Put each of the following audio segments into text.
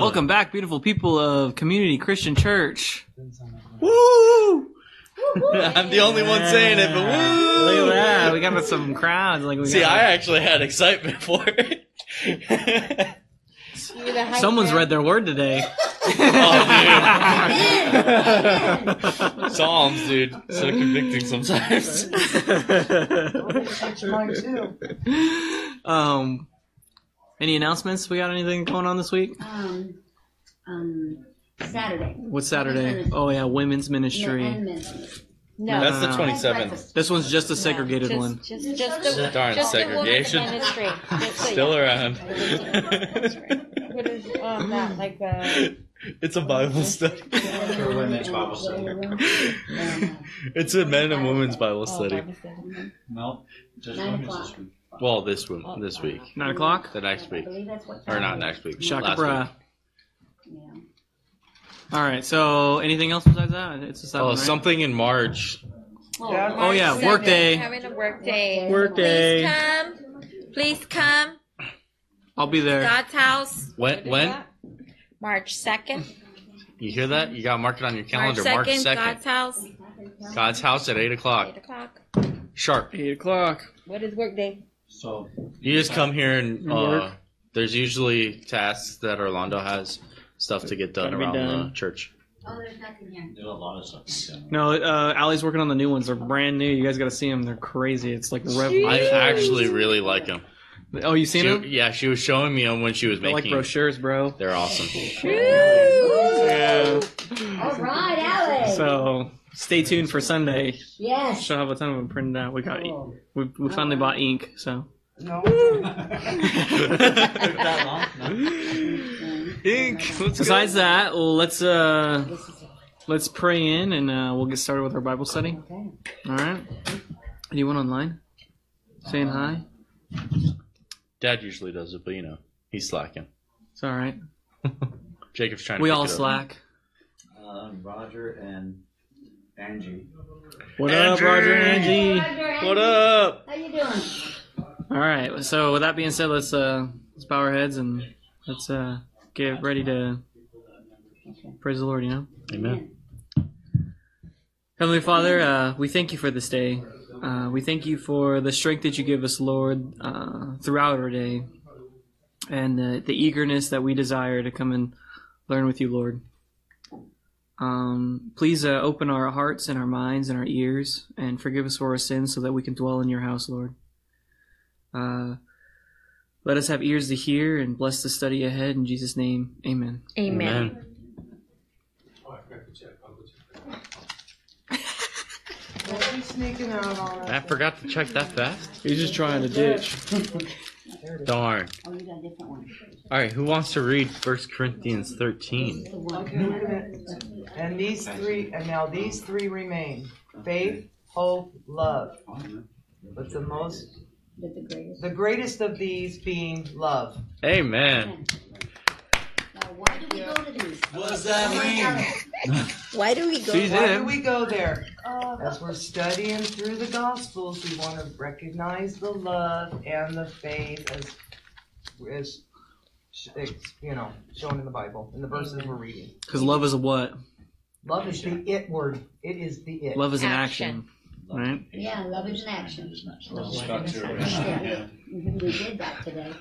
Welcome back, beautiful people of Community Christian Church. Woo! I'm the only one saying it, but woo! Look at that. We got some crowds. Like we See, got, I actually had excitement for it. someone's read their word today. oh, dude. Psalms, dude. So convicting sometimes. Mine too. um, any announcements? We got anything going on this week? Um, um, Saturday. What's Saturday? Oh yeah, women's ministry. And men's. No, That's the Uh, 27th. This one's just a segregated just, one. Just, just the, Darn just segregation. women's ministry. Just Still you- around. What is um, that? Like uh, it's a Bible study. For women's Bible study. It's a men and women's Bible oh, study. Bible study. No, just Nine women's o'clock. This week. Well, this one, this week, Nine o'clock. the next I week, believe that's what. or not next week. Shaka last bra. week. Yeah. All right. So anything else besides that? It's a seven, Oh, right? something in March. Yeah. Oh yeah, March work 7th, day. Having a work day. Work day. Please come. Please come. I'll be there. God's house. When? When? March second. You hear that? You got to mark it on your calendar. March second. second. God's house. God's house at eight o'clock. Eight o'clock. Sharp. Eight o'clock. What is work day? So, You just come here and uh, there's usually tasks that Orlando has, stuff to get done Gotta be around done. the church. Oh, there's nothing here. there's a lot of stuff. No, uh, Allie's working on the new ones. They're brand new. You guys got to see them. They're crazy. It's like rev. I actually really like them. Oh, you seen She, them? yeah, she was showing me them when she was They're like making. brochures, bro. They're awesome. Yeah. All right, Alex. So stay tuned for Sunday. yes. She'll have a ton of them printed out. We got, we, we finally bought ink. So No. that long? No? Ink. Let's besides that, let's uh This is it. let's pray in and uh, we'll get started with our Bible study. Okay. All right. Anyone online? Saying hi. Dad usually does it, but you know he's slacking. It's all right. Jacob's trying. to We all it up. slack. Um, Roger and Angie. What up, Roger and Angie? Roger, What up? How you doing? All right. So with that being said, let's uh let's bow our heads and let's uh get ready to praise the Lord. You know. Amen. Heavenly Father, uh, we thank you for this day. Uh, we thank you for the strength that you give us, Lord, uh, throughout our day, and uh, the eagerness that we desire to come and learn with you, Lord. Um, please uh, open our hearts and our minds and our ears, and forgive us for our sins, so that we can dwell in your house, Lord. Uh, let us have ears to hear, and bless the study ahead. In Jesus' name, Amen. Amen. Don't be sneaking out on. I forgot to check that fast. He's just trying to ditch. Darn. Oh, you got a different one. All right, who wants to read 1 Corinthians 13? Okay, wait a minute. And these three, and now these three remain: faith, hope, love. But the most, the greatest. the greatest of these being love. Amen. Why do we go to these? What does that mean? Why do we go? She's Why in. do we go there? Oh. As we're studying through the Gospels, we want to recognize the love and the faith as, as Eh, you know, shown in the Bible in the verses we're reading. Because love is a what? Love is the it word. It is the it. Love is an Action. action, right? Yeah, love is an action. Stuck to it. Yeah. We did that today.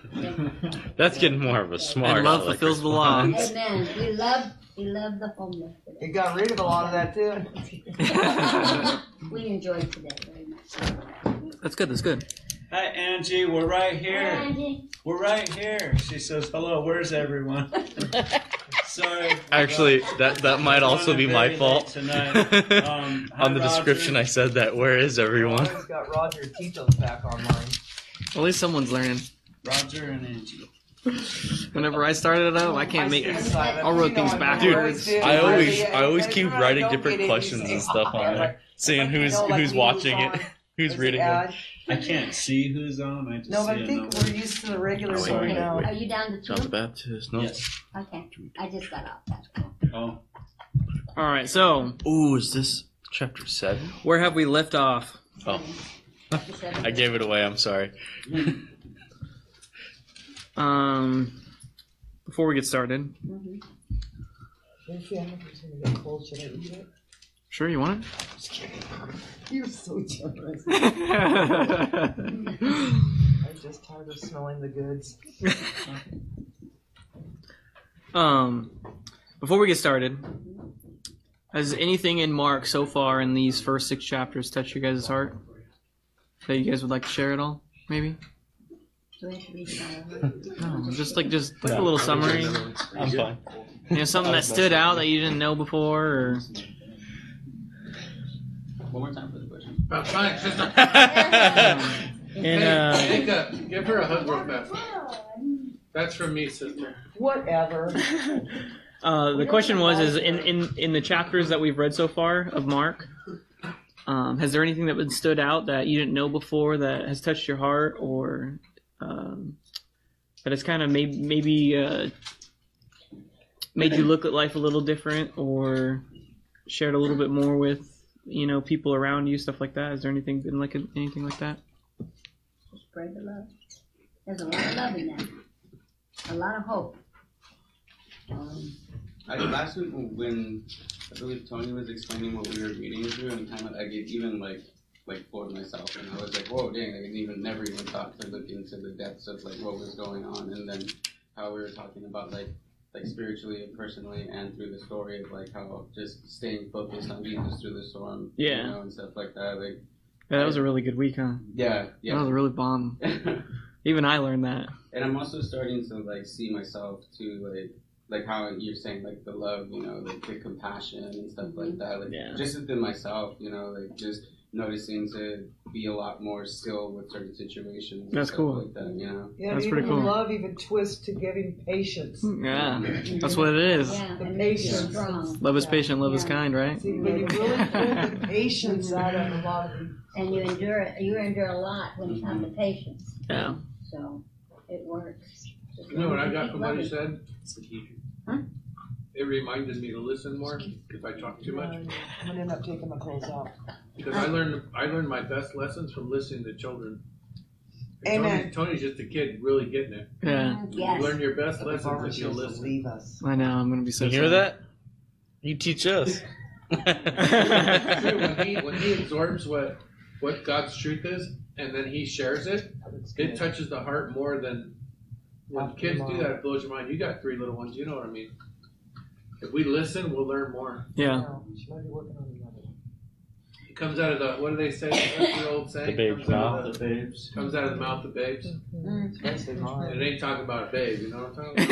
That's getting more of a smart. And love aleck fulfills the law. Amen. We love, we love the homeless It got rid of a lot of that too. We enjoyed today very much. That's good. That's good. Hi, Angie. We're right here. Angie, We're right here. She says, "Hello. Where's everyone?" Sorry. Actually, that that might also be my fault. tonight. Um, hi, On the description, I said that. Where is everyone? Always got Roger Tito's back online. At least someone's learning. Roger and Angie. Whenever I started it up, I can't make it. I'll wrote things backwards. always do. I always I always keep writing different questions and stuff on there, like- seeing who's you know, like who's watching it, who's reading it. Ad. I can't see who's on. I just No, but see I a think number. we're used to the regular Oh, one wait, wait, now. are you down to John the two? Baptist. No. Yes. Okay, I just got off. That's cool. Oh, All right. So Ooh, is this chapter seven? where have we left off? Oh, I gave it away. I'm sorry. Um, before we get started, Mhm. If the hamburger's gonna get cold, should it? Sure you want it? Just kidding. You're so generous. I'm just tired of smelling the goods. um, before we get started, has anything in Mark so far in these first six chapters touched your guys' heart that you guys would like to share at all? Maybe. Do we have to read it? No, just like just like a little summary. I'm fine. You know, something that stood out that you didn't know before, or One more time for the question. I'm trying, sister. and uh, Hey, Jacob, give her a hug real fast. That's from me, sister. Whatever. Uh, the question was: Is in, in in the chapters that we've read so far of Mark, um, has there anything that been stood out that you didn't know before that has touched your heart, or um, that has kind of made maybe uh, made you look at life a little different, or shared a little bit more with you know people around you, stuff like that? Is there anything been like anything like that? Spread the love. There's a lot of love in that. A lot of hope. Um, I last week when I believe Tony was explaining what we were reading through, and kind of like it even like like floored myself, and I was like, whoa, dang! I didn't even never even thought to look into the depths of like what was going on, and then how we were talking about like like spiritually and personally, and through the story of like how just staying focused on Jesus through the storm, Yeah. you know, and stuff like that. Like, Yeah, that was a really good week, huh? yeah, yeah, That was a really bomb. Even I learned that. and I'm also starting to like see myself too, like like how you're saying like the love, you know, like the compassion and stuff like mm-hmm. that. Like Yeah. just within myself, you know, like just noticing to be a lot more still with certain situations. That's cool. Like that, you know. Yeah, That's even pretty cool. love even twists to giving patience. Yeah, mm-hmm. that's what it is. yeah, The and makes you patience. strong. Love is patient, love is kind, right? See, when you really pull the patience out of a lot of these And you endure it. You endure a lot when you have the patience. Yeah. So it works. Just You know what I got from what you said? Huh? It reminded me to listen more if I talk too much. I'm gonna end up taking my clothes off. Because I learned I learned my best lessons from listening to children. Amen. Tony's, Tony's just a kid really getting it. Yeah, You learn your best But lessons if you listen. leave us. I know. I'm gonna be so. You hear that? You teach us. True, when he when he absorbs what what God's truth is and then he shares it, it touches the heart more than when After kids do that. It blows your mind. You got three little ones. You know what I mean. If we listen, we'll learn more. Yeah, No, she might be working on another one. It comes out of the what do they say? What's the old saying? The babe's comes out mouth. of The babes. comes out of the mouth of babes. Mm. Especially And mine. it ain't talking about a babe. You know what I'm talking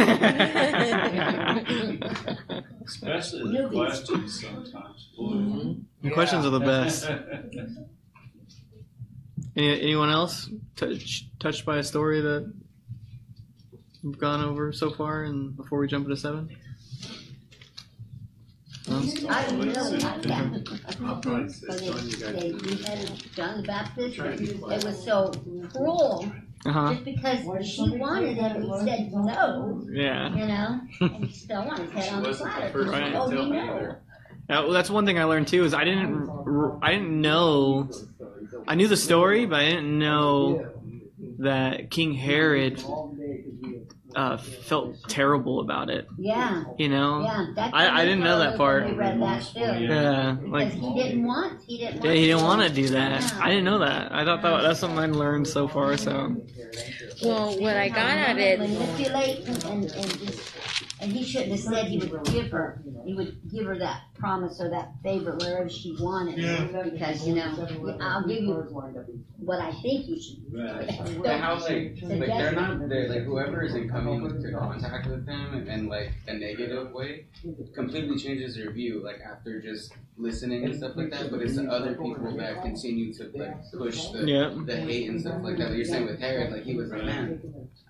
about? Especially the questions sometimes. Boy. the questions are the best. Any, anyone else touch, touched by a story that we've gone over so far, and before we jump into seven? No? I really like that. I'll probably say Because join you guys. they, they had John the Baptist. Try It was so cruel Uh huh. just because she wanted him. He said no. Yeah. You know, and he still wanted his head on the platter. first one She to told tell me me no. Uh, well, that's one thing I learned too is I didn't r- I didn't know I knew the story, but I didn't know that King Herod uh, felt terrible about it. Yeah, You know? yeah. I- I didn't know that part. Read that too. Yeah, like he didn't want. He didn't. Want yeah, he didn't want to to do that. I didn't know that. I thought that that's something I learned so far. So Well, what I got out of it, manipulate and, and, and just and he shouldn't have said he would give her he would give her that promise or that favor wherever she wanted Yeah. because you know I'll give you what I think you should And how like, like they're not they're like whoever is in coming into contact with them in, in like a negative way completely changes their view like after just listening and stuff like that. But it's the other people that continue to like push the yeah, the hate and stuff like that. Like you're saying with Herod, like he was like, man,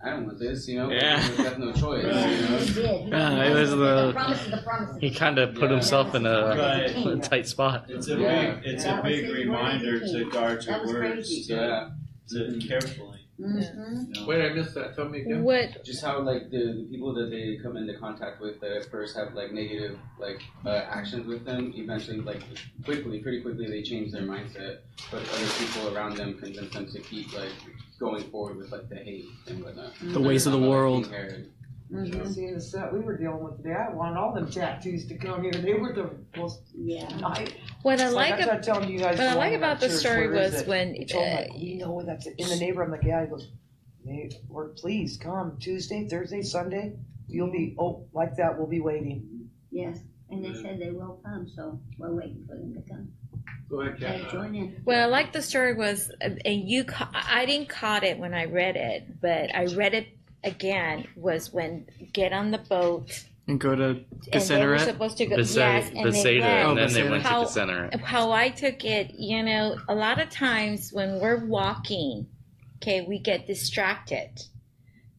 I don't want this, you know. but Yeah. He got no choice, yeah, you know. he did. He Yeah, it was the- promise is the promise. He kind of put himself in a, Right. a tight spot. It's a Yeah. big, it's a big reminder to guard your words crazy. Yeah. to, to carefully. Mm-hmm. You? Wait, I missed that. Tell me again. what Just how like the, the people that they come into contact with that at first have like negative like uh, actions with them, eventually like quickly, pretty quickly they change their mindset. But other people around them convince them to keep like going forward with like the hate and whatnot. The ways of the Like world. King Herod. Mhm. Seeing the set we were dealing with today, I wanted all them tattoos to come here. They were the most. Yeah. I, What I it's like, I ab- telling you guys. what I like about the church, story was it? when, He told me, uh, like, we know where that's in the neighbor. I'm like, yeah. He goes, "Hey, Lord, please come Tuesday, Thursday, Sunday. You'll be oh like that. We'll be waiting. Yes, and they said they will come, so we're waiting for them to come. Go ahead, Kat. join in. what I like the story was, uh, and you, ca- I didn't caught it when I read it, but I read it again. Was when get on the boat And go to and they were Geseneret. supposed to go. Bese- yes, and they Bethsaida, went. and then they Bethsaida. went to How- Geseneret. how I took it, you know, a lot of times when we're walking, okay, we get distracted.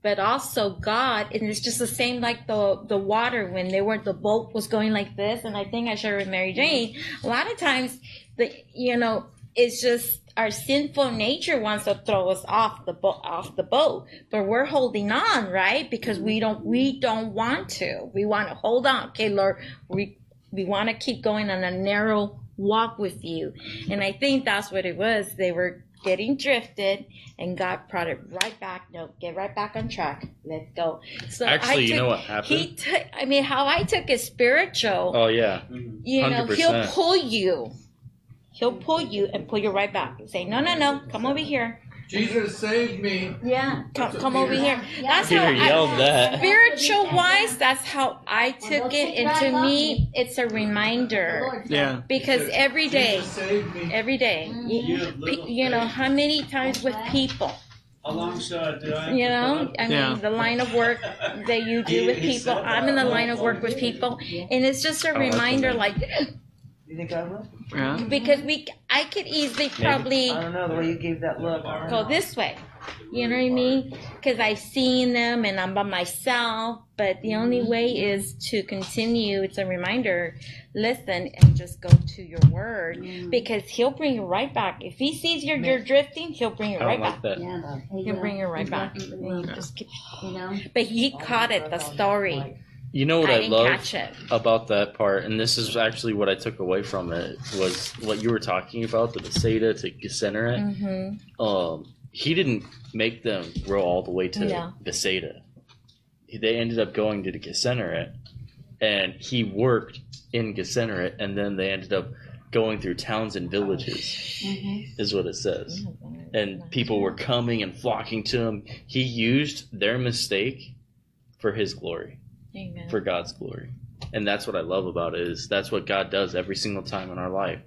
But also God, and it's just the same like the the water when they were the boat was going like this, and I think I shared with Mary Jane. A lot of times, the you know, it's just our sinful nature wants to throw us off the boat off the boat, but we're holding on, right? Because we don't we don't want to. We want to hold on. Okay, Lord, we we want to keep going on a narrow walk with you. And I think that's what it was. They were getting drifted and God brought it right back. No, get right back on track. Let's go. So I Actually, you know what happened? He took, I mean, how I took it spiritual, Oh yeah, mm-hmm. you know, he'll pull you. He'll pull you and pull you right back. Say, no, no, no, come over here. Jesus saved me. Yeah, come, come over here. That's Peter how I, yelled that. spiritual wise, that's how I took it. And to me, it's a reminder Yeah. because every day, Jesus saved me. every day, you, You have little pe- you know, how many times with people, Alongside, do I have you know, I mean, Yeah. the line of work that you do with people. I'm in the line of work with people, and it's just a reminder, like You think I will? Yeah. because we, I could easily probably I don't know the way you gave that look. I don't go know. this way. You know what I mean? Because I've seen them and I'm by myself. But the only mm-hmm. way is to continue. It's a reminder. Listen and just go to your word mm. because he'll bring you right back. If he sees you're, you're drifting, he'll bring you I right don't back. like that. Yeah, he He'll bring you right back. And you just keep- You know, But he caught it, the story. You know what I I, love about that part, and this is actually what I took away from it was what you were talking about the Bethsaida to Geseneret. Mm-hmm. Um, he didn't make them row all the way to No. Bethsaida. They ended up going to the and he worked in Geseneret, and then they ended up going through towns and villages. Mhm. Is what it says. and people were coming and flocking to him. He used their mistake for his glory, Amen. for God's glory. And that's what I love about it is that's what God does every single time in our life.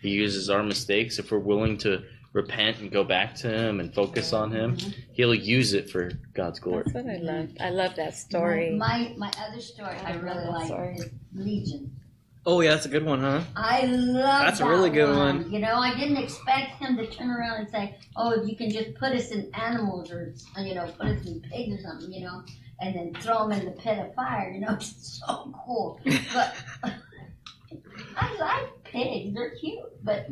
He uses our mistakes if we're willing to repent and go back to him and focus on him, he'll use it for God's glory. That's what I love. I love that story. My, my other story I I really like story. is Legion. Oh yeah, that's a good one, huh? I love That's a really good one. You know, I didn't expect him to turn around and say, "Oh, if you can just put us in animals or you know, put us in pigs or something," you know, and then throw them in the pit of fire. You know, it's so cool. But I like pigs; they're cute. But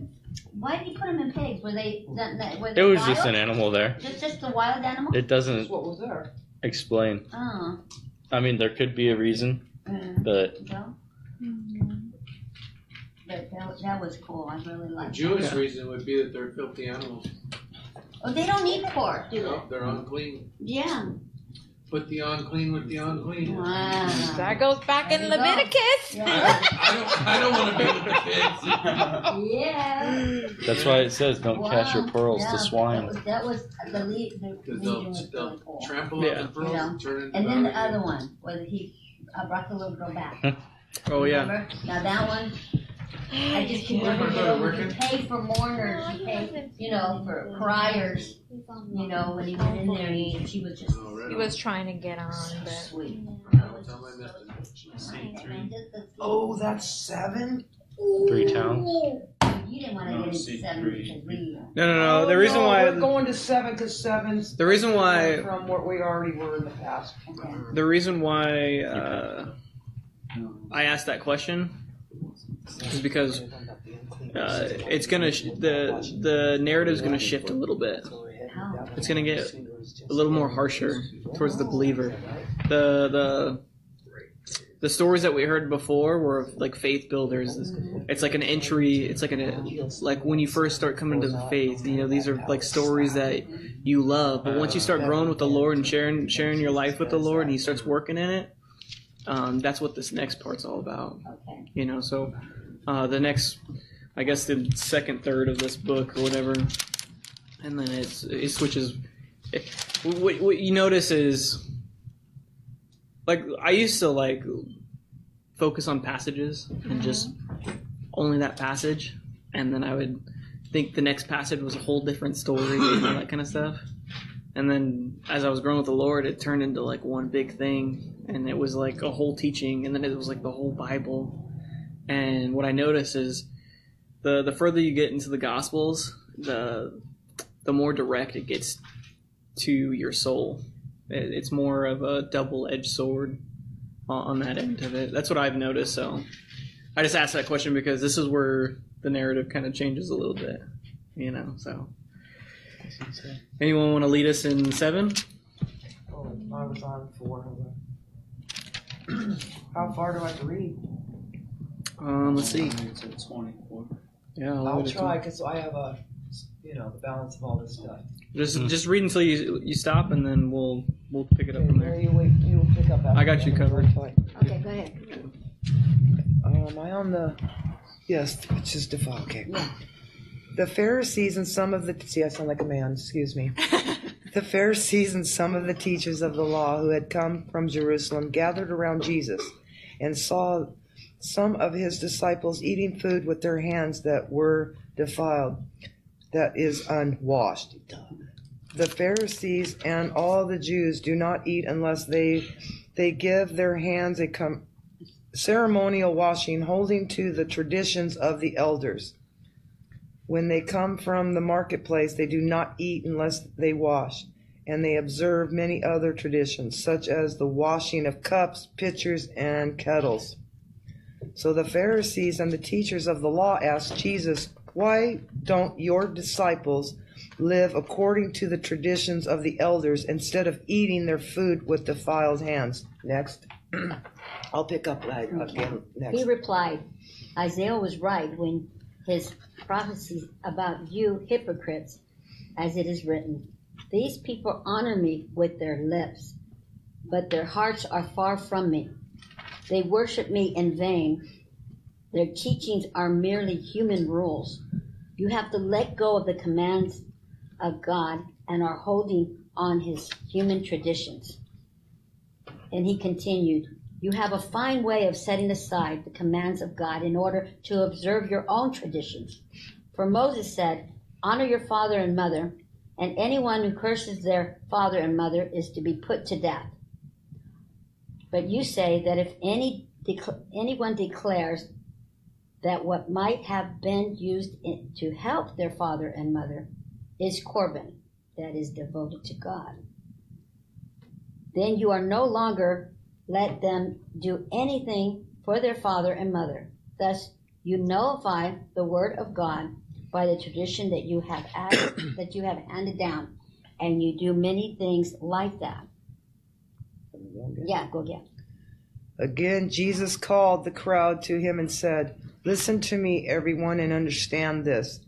why did you put them in pigs? Were they? That, that, were It was wild? just an animal there. Just, just a wild animal. It doesn't what was there. explain. oh, I mean, there could be a reason, mm, but no. But that, that was cool. I really like it. The Jewish that. reason would be that they're filthy animals. Oh, they don't eat pork, do they? know, they're unclean. Yeah. Put the unclean with the unclean. Wow. That goes back in There you. Leviticus. Yeah. I don't. I don't want to be with the yeah. that's why it says don't cast your pearls Yeah, to swine. That was, that was the lead. The Because legion they'll, was they'll really cool. trample Yeah. up the pearls You know. and turn into And then the other one, where he uh, brought the little girl back. Oh yeah. Remember? Now that one, I just can Yeah, never my get brother over. He paid for mourners. He paid, you know, for criers. You know, when he went in there, he, she was just Oh, right He was trying to get on, so but sweet. Tell. Oh, that's seven. Three towns. You didn't want to No, get into seven because we. No, no, no. The Oh, reason no, why we're going to seven because seven's the reason why from what we already were in the past. Okay. the reason why uh, I asked that question is because uh, it's gonna sh- the the narrative's gonna shift a little bit. It's gonna get a little more harsher towards the believer. The the the stories that we heard before were like faith builders. It's, like an entry. It's like an like when you first start coming to the faith. You know, these are like stories that you love. But once you start growing with the Lord and sharing sharing your life with the Lord, and He starts working in it, um, that's what this next part's all about. Okay. You know, so uh, the next, I guess the second third of this book or whatever, and then it's it switches. It, what, what you notice is like I used to like focus on passages and just only that passage, and then I would think the next passage was a whole different story and all that kind of stuff. And then as I was growing with the Lord, it turned into like one big thing, and it was like a whole teaching, and then it was like the whole Bible. And what I notice is the the further you get into the Gospels, the the more direct it gets to your soul. It- It's more of a double edged sword on on that end of it. That's what I've noticed. So I just asked that question because this is where the narrative kind of changes a little bit, you know. So anyone want to lead us in seven? Oh, I was on four. How far do I have to read? Um, let's see. It's twenty-four. Yeah, I'll I'll try because I have a, you know, the balance of all this stuff. Just just read until you you stop, and then we'll we'll pick it up Okay, from Mary, there. you wait. You pick up. After I got you covered. try. Okay, go ahead. Um, am I on the? Yes, it's just a file. Okay. Yeah. The Pharisees and some of the see, I sound like a man. Excuse me. the Pharisees and some of the teachers of the law who had come from Jerusalem gathered around Jesus, and saw some of his disciples eating food with their hands that were defiled, that is unwashed. The Pharisees and all the Jews do not eat unless they they give their hands a com- ceremonial washing, holding to the traditions of the elders. When they come from the marketplace, they do not eat unless they wash, and they observe many other traditions, such as the washing of cups, pitchers, and kettles. So the Pharisees and the teachers of the law asked Jesus, Why don't your disciples live according to the traditions of the elders instead of eating their food with defiled hands? Next. I'll pick up that again next. He replied, Isaiah was right when his prophecies about you hypocrites, as it is written, These people honor me with their lips, but their hearts are far from me. They worship me in vain. Their teachings are merely human rules. You have to let go of the commands of God and are holding on his human traditions. And he continued, You have a fine way of setting aside the commands of God in order to observe your own traditions. For Moses said, Honor your father and mother, and anyone who curses their father and mother is to be put to death. But you say that if any dec- anyone declares that what might have been used in, to help their father and mother is Corban, that is devoted to God, then you are no longer let them do anything for their father and mother. Thus, you nullify the word of God by the tradition that you have added, that you have handed down, and you do many things like that. Yeah, go again. Again, Jesus called the crowd to him and said, Listen to me, everyone, and understand this.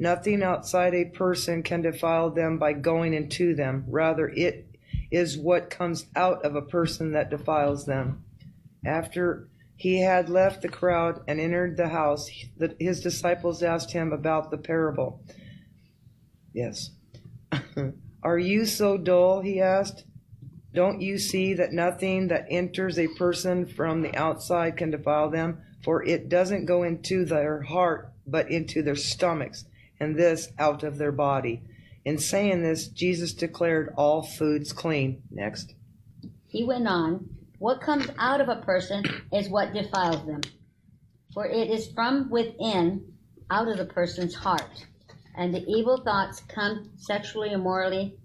Nothing outside a person can defile them by going into them. Rather, it is what comes out of a person that defiles them. After he had left the crowd and entered the house, his disciples asked him about the parable. Yes. Are you so dull? He asked. Don't you see that nothing that enters a person from the outside can defile them? For it doesn't go into their heart, but into their stomachs, and this out of their body. In saying this, Jesus declared all foods clean. Next. He went on, What comes out of a person is what defiles them. For it is from within, out of the person's heart. And the evil thoughts come sexually, immorally,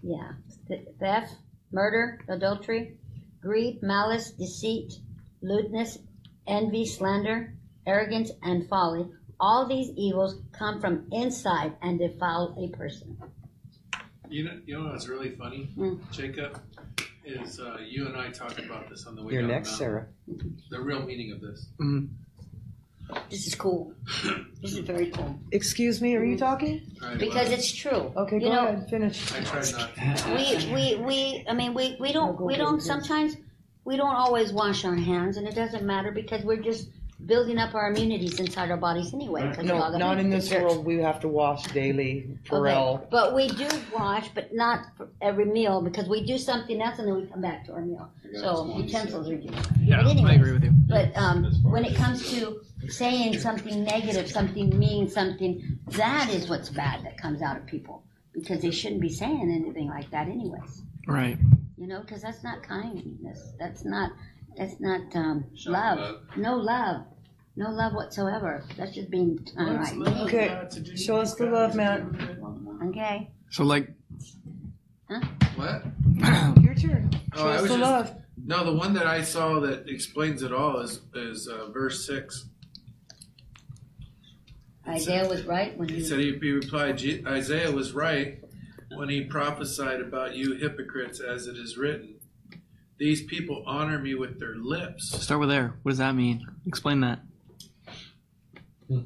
yeah, th- theft, murder, adultery, greed, malice, deceit, lewdness, envy, slander, arrogance, and folly. All these evils come from inside and defile a person. You know, you know what's really funny, Mm. Jacob? is uh, you and I talked about this on the way You're down next, mountain. Sarah. The real meaning of this. This is cool. This is very cool Excuse me, are you talking? I, because it's true. Okay, You go know- ahead, finish. I try not. We we we. I mean, we we don't we don't sometimes we don't always wash our hands, and it doesn't matter because we're just building up our immunities inside our bodies anyway. of No, all the- not in this the- world. We have to wash daily. Pharrell. Okay, but we do wash, but not for every meal because we do something else and then we come back to our meal. So utensils are used. Yeah, But anyway, I agree with you. But um, when it comes to saying something negative, something mean, something that is what's bad that comes out of people because they shouldn't be saying anything like that, anyways. Right. You know, because that's not kindness. That's not. That's not um, love. love. No love. No love whatsoever. That's just being downright mean. Okay, show us the love, Matt. Okay. So like, huh? What? Your turn. Show Oh, I us was the just- love. No, the one that I saw that explains it all is is uh, verse six. Isaiah was right when He he said he, he replied, Isaiah was right when he prophesied about you hypocrites, as it is written. These people honor me with their lips. start with there. What does that mean? Explain that.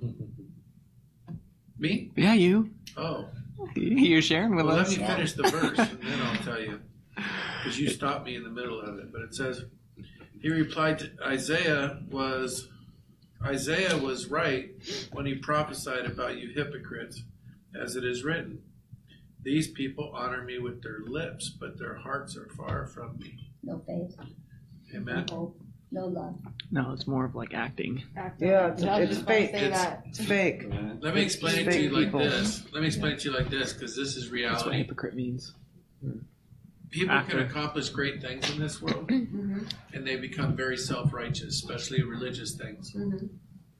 Me? Yeah, you. Oh, You're sharing with well, let me finish the verse and then I'll tell you, because you stopped me in the middle of it. But it says, he replied to Isaiah was Isaiah was right when he prophesied about you hypocrites, as it is written. These people honor me with their lips, but their hearts are far from me. no faith, Amen. no hope, no love. No, it's more of like acting. Yeah, it's, I it's just about to fake. It's, it's fake. Let me explain it to Fake you like this. Let me explain it to you like this, because this is reality. That's what hypocrite means. People Actor. can accomplish great things in this world, and they become very self-righteous, especially religious things. Mhm.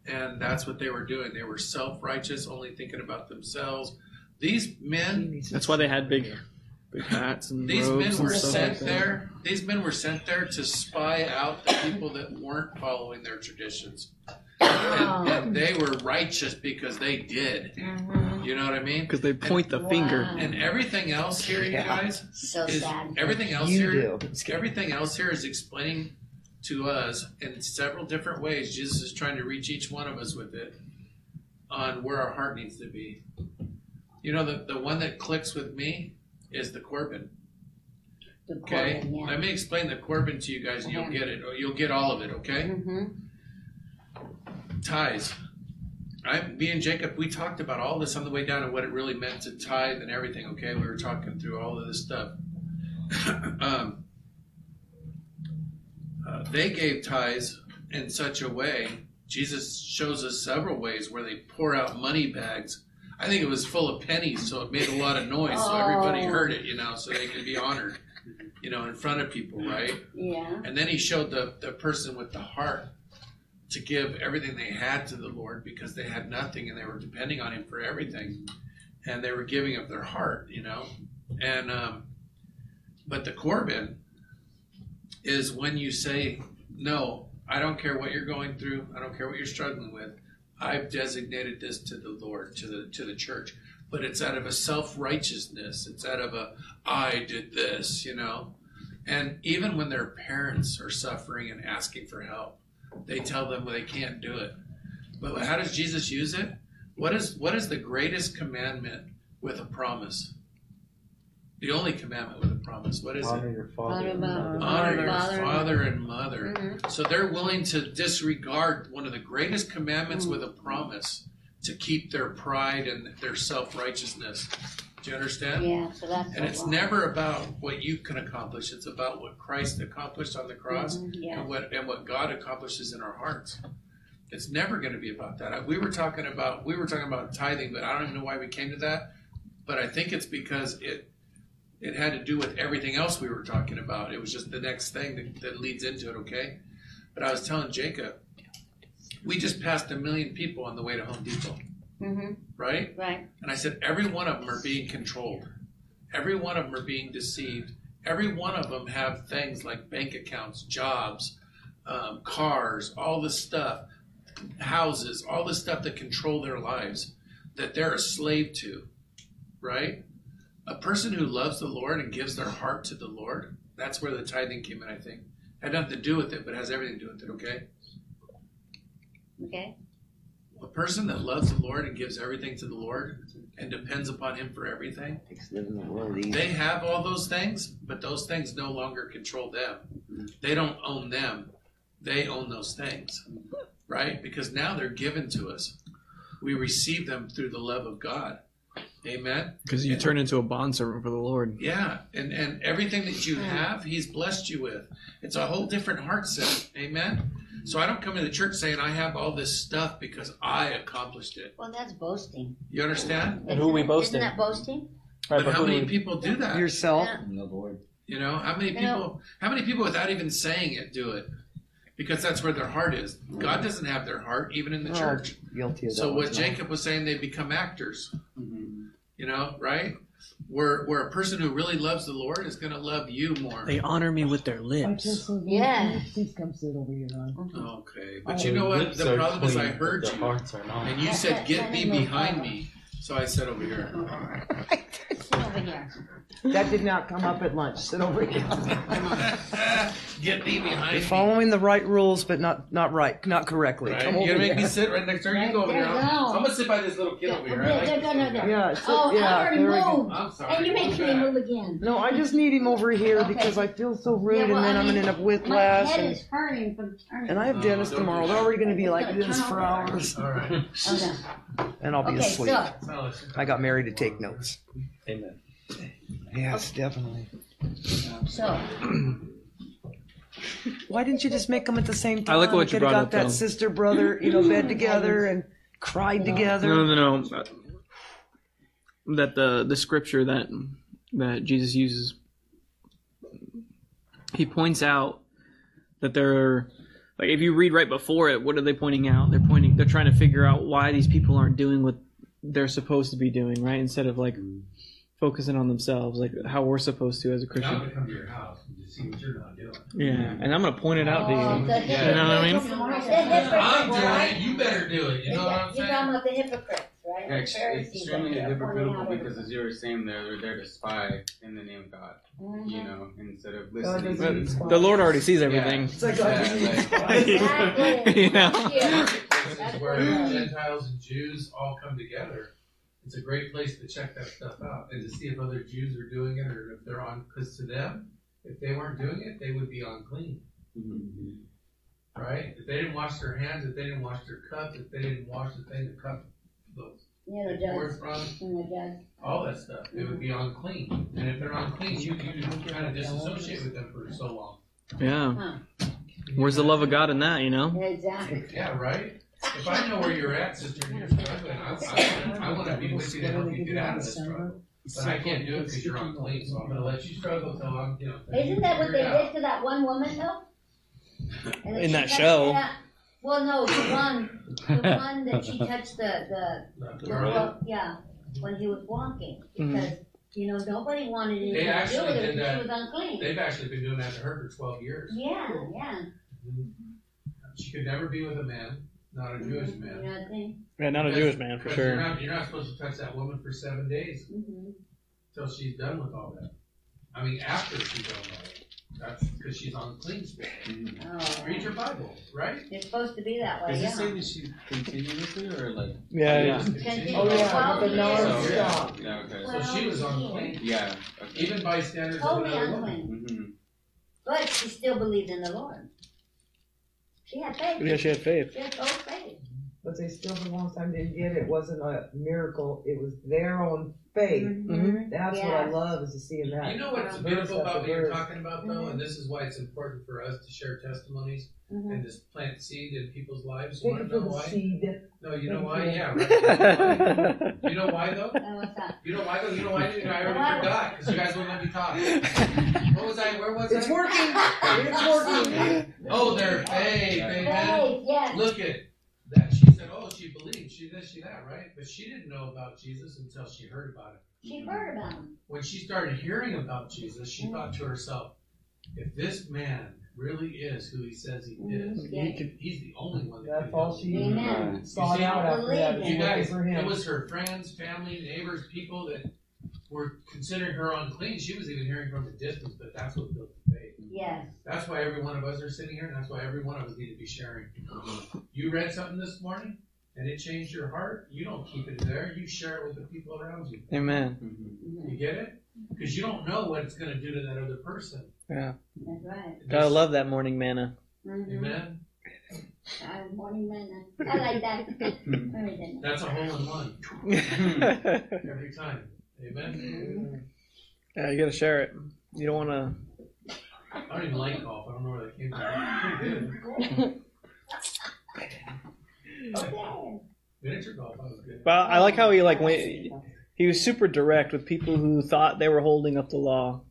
And that's what they were doing. They were self-righteous, only thinking about themselves. These men, That's why they had big, big hats and these robes men and were stuff sent like there. These men were sent there to spy out the people that weren't following their traditions. And, and they were righteous because they did. Mm-hmm. You know what I mean? Because they point the finger. And everything else here, you Yeah. guys, So is sad. everything else You here. do. Everything else here is explaining to us in several different ways. Jesus is trying to reach each one of us with it on where our heart needs to be. You know, the, the one that clicks with me is the Corban. The Okay? Corban, yeah. Let me explain the Corban to you guys and you'll get it. Or you'll get all of it, okay? Mm-hmm. Ties. I, me and Jacob, we talked about all this on the way down and what it really meant to tithe and everything. Okay, we were talking through all of this stuff. um, uh, they gave tithes in such a way. Jesus shows us several ways where they pour out money bags. I think it was full of pennies, so it made a lot of noise, so everybody Oh. heard it, you know, so they could be honored, you know, in front of people, right? Yeah. And then he showed the, the person with the heart to give everything they had to the Lord because they had nothing and they were depending on him for everything. And they were giving of their heart, you know. And um, but the Corban is when you say, No, I don't care what you're going through, I don't care what you're struggling with. I've designated this to the Lord, to the to the church. But it's out of a self righteousness. It's out of a I did this, you know. And even when their parents are suffering and asking for help, they tell them they can't do it. But how does Jesus use it? What is what is the greatest commandment with a promise? The only commandment with a promise. What is it? Honor it? your Honor father. about- Honor your Father. father and mother. Mhm. So they're willing to disregard one of the greatest commandments with a promise to keep their pride and their self righteousness. Do you understand? Yeah. So that's. And it's wrong. never about what you can accomplish. It's about what Christ accomplished on the cross Mhm, yeah. and what and what God accomplishes in our hearts. It's never going to be about that. We were talking about we were talking about tithing, but I don't even know why we came to that. But I think it's because it it had to do with everything else we were talking about. It was just the next thing that, that leads into it. Okay. But I was telling Jacob, we just passed a million people on the way to Home Depot, Mhm. right? Right. And I said, every one of them are being controlled. Every one of them are being deceived. Every one of them have things like bank accounts, jobs, um, cars, all this stuff, houses, all this stuff that control their lives that they're a slave to, right? A person who loves the Lord and gives their heart to the Lord That's where the tithing came in, I think. Had nothing to do with it, but has everything to do with it, okay? Okay. A person that loves the Lord and gives everything to the Lord and depends upon Him for everything, they have all those things, but those things no longer control them. They don't own them, they own those things, right? Because now they're given to us. We receive them through the love of God. Amen. Because you turn into a bondservant for the Lord. Yeah, and and everything that you have, He's blessed you with. It's a whole different heart set. Amen. So I don't come to the church saying I have all this stuff because I accomplished it. Well, that's boasting. You understand? And who we boasting? Isn't boasting? that boasting? Right, But but how many we- people do that? Yourself. Yeah. You know, how many You people? know- how many people without even saying it do it? Because that's where their heart is. God doesn't have their heart, even in the Oh, church. Guilty of that. So what one. Jacob was saying, they become actors. Mhm. You know, right? Where where a person who really loves the Lord is going to love you more. They honor me with their lips. Yeah. Please come sit over here. Okay, but you know what? The problem is, I heard you, hearts are not. and you said, "Get me behind me." So I said over here. Sit over here. That did not come up at lunch. Sit over here. Get thee behind You're me. following the right rules, but not not right, not correctly. Right? Come You're over gonna make here. me sit right next to her. You go over here. I'm, go. I'm gonna sit by this little kid over here. I like There, this little there, kid. Yeah, sit, Oh, yeah. I already there we go. moved. I'm sorry. And you're Move making me move again. No, I just need him over here Okay. because I feel so rude, Yeah, well, and then I I'm mean, gonna end up with My whiplash. head And, is hurting from turning. and I have Oh, dentist don't do tomorrow. They're already gonna be like Gotta this turn for over. hours, All right. Okay. and I'll be Okay, asleep. so Now. I got married to take notes. Amen. Yes, definitely. so Why didn't you just make them at the same time? I like what you Coulda brought got up, that sister brother, you know, bed together and cried together. No, no, no. That the the scripture that that Jesus uses, he points out that there, are like if you read right before it, what are they pointing out? They're pointing, they're trying to figure out why these people aren't doing what they're supposed to be doing, right? Instead of like focusing on themselves, like how we're supposed to as a Now I'm Christian. gonna come to your house and just see what you're not doing. Yeah, and I'm gonna point it out to Oh, you. the You know what I mean? I'm doing it. You better do it. You know what I'm saying? You're talking saying? about the hypocrites, right? Yeah, ex- Pharisees extremely that are pointing hypocritical because as you were saying there, they're there to spy in the name of God. Mhm. You know, instead of listening. doesn't to need spies. The Lord already sees everything. It's like God doesn't need Yeah, spies. Exactly. You know? Yeah. Marketplace That's is where what it is. Gentiles and Jews all come together. It's a great place to check that stuff out and to see if other Jews are doing it or if they're on. Because to them, if they weren't doing it, they would be unclean, mm-hmm. right? If they didn't wash their hands, if they didn't wash their cups, if they didn't wash the thing, the cup, the Yeah, the poured from, And the judge. all that stuff, it would be mm-hmm. unclean. And if they're unclean, you you kind of disassociate with them for so long. Yeah. Huh. Where's the love of God in that? You know? Exactly. Yeah, right? If I know where you're at, sister, and you're struggling, I, I, I want to be with you to help you get out of this struggle. But I can't do it because you're unclean, so I'm going to let you struggle till I'm, you know. Isn't that what they out. did to that one woman though? And In that show. that- Well, no, the one, the one that she touched the, the, The the girl. yeah, when he was walking, Mhm. because, you know, nobody wanted anything They to do with her did because she was unclean. They've actually been doing that to her for 12 years. Yeah, yeah, She could never be with a man, not a Jewish man. know what I mean? Yeah, not a Because- Jewish man for because You're sure. not, you're not supposed to touch that woman for seven days Mhm. till she's done with all that. I mean, after she's done with all that. That's because she's unclean spirit. Oh, Read your Bible, right? it's supposed to be that way, Does it yeah. say that she continuously or like? Yeah, yeah. Continue- Oh, yeah, but the Twelve non- years. stop. Yeah, okay. So she was unclean. Yeah. Okay. Even by standards of Totally another woman. unclean, hmm but she still believed in the Lord. She had faith. Yeah, she had faith. She had total faith. But they still, for a long time, didn't get it. It wasn't a miracle. It was their own faith. Mhm. That's what I love is to seeing that. You know what's beautiful about what you're talking about, though, and this is why it's important for us to share testimonies Mhm. and just plant seed in people's lives. You want to know why? seed. No, you know why? Yeah, right. You know why, though? And what's that? You know why, though? You know why? I already Why? forgot because you guys wouldn't let me talk. What was I? Where was I? It's I? working. It's working. Oh, they're faith, amen. Faith, yes. Look at that. She said, "Oh, she believed. She this, she that, right?" But she didn't know about Jesus until she heard about it. She heard about him. when she started hearing about Jesus, she thought to herself, if this man really is who he says he mm-hmm. is, Yeah. he could, he's the only one that That's can all help. she Amen. sought You see, out after that. You guys, for him. it was her friends, family, neighbors, people that were considering her unclean. She was even hearing from a distance, but that's what built the faith. Yes. That's why every one of us are sitting here, and that's why every one of us need to be sharing. You read something this morning, and it changed your heart. You don't keep it there. You share it with the people around you. Amen. You get it? Because you don't know what it's going to do to that other person. Yeah. That's right. Gotta love that morning manna. Mm-hmm. Amen. Uh, morning manna. I like that. That's a hole in one every time. Amen. Yeah, you gotta share it. You don't wanna. I don't even like golf. I don't know where that came from. Pretty good. Miniature golf. That was good. But I like how he like went. He was super direct with people who thought they were holding up the law,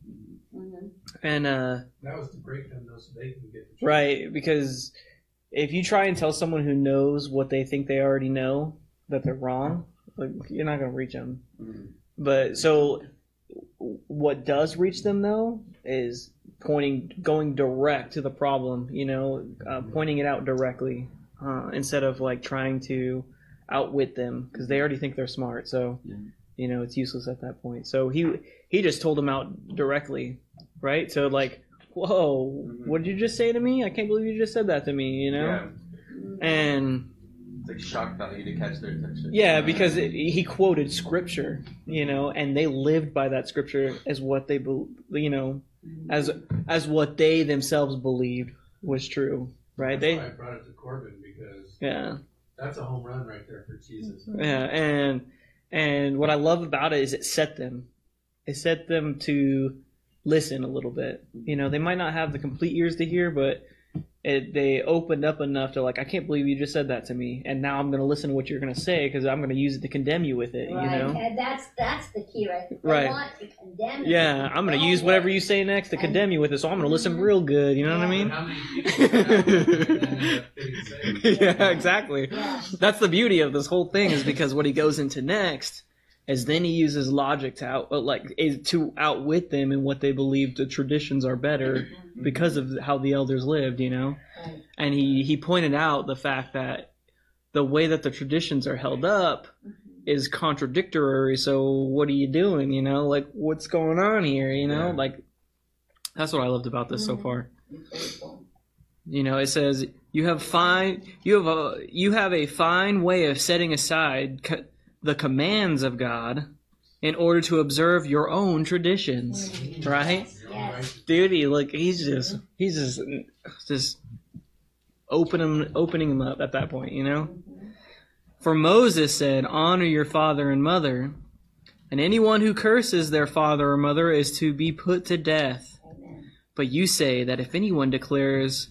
Mhm. and uh, That was to break them though, so they can get the right because if you try and tell someone who knows what they think they already know that they're wrong, like you're not gonna reach them. Mhm. But so, what does reach them though is pointing, going direct to the problem. You know, uh, pointing it out directly uh, instead of like trying to outwit them because they already think they're smart. So, Yeah. you know, it's useless at that point. So he he just told them out directly, right? So like, whoa, what did you just say to me? I can't believe you just said that to me. You know, Yeah. and. It's like shock value to catch their attention. Yeah, because it, he quoted scripture, you know, and they lived by that scripture as what they, bel you know, as as what they themselves believed was true, right? That's They, why I brought it to Corban because yeah, that's a home run right there for Jesus. yeah, and and what I love about it is it set them, it set them to listen a little bit. You know, they might not have the complete ears to hear, but it, they opened up enough to like, I can't believe you just said that to me, and now I'm going to listen to what you're going to say because I'm going to use it to condemn you with it. Right. You know. And that's that's the key, right? They Right. want to condemn you. Yeah, I'm gonna oh, use whatever you say next to And- condemn you with it, so I'm gonna listen mhm. real good. You know what I mean? How many people ended up getting saved? yeah, exactly. Yeah. That's the beauty of this whole thing is because what he goes into next is then he uses logic to out uh, like to outwit them in what they believe the traditions are better because of how the elders lived. You know, and he he pointed out the fact that the way that the traditions are held up is contradictory. So what are you doing? You know, like what's going on here? You know, Yeah. like that's what I loved about this so Mhm. far. It's very cool. You know, it says you have fine you have a you have a fine way of setting aside co- the commands of God in order to observe your own traditions, right? Yes. Dude, he, like he's just he's just just opening opening him up at that point, you know. For Moses said, "Honor your father and mother." And anyone who curses their father or mother is to be put to death. Amen. But you say that if anyone declares,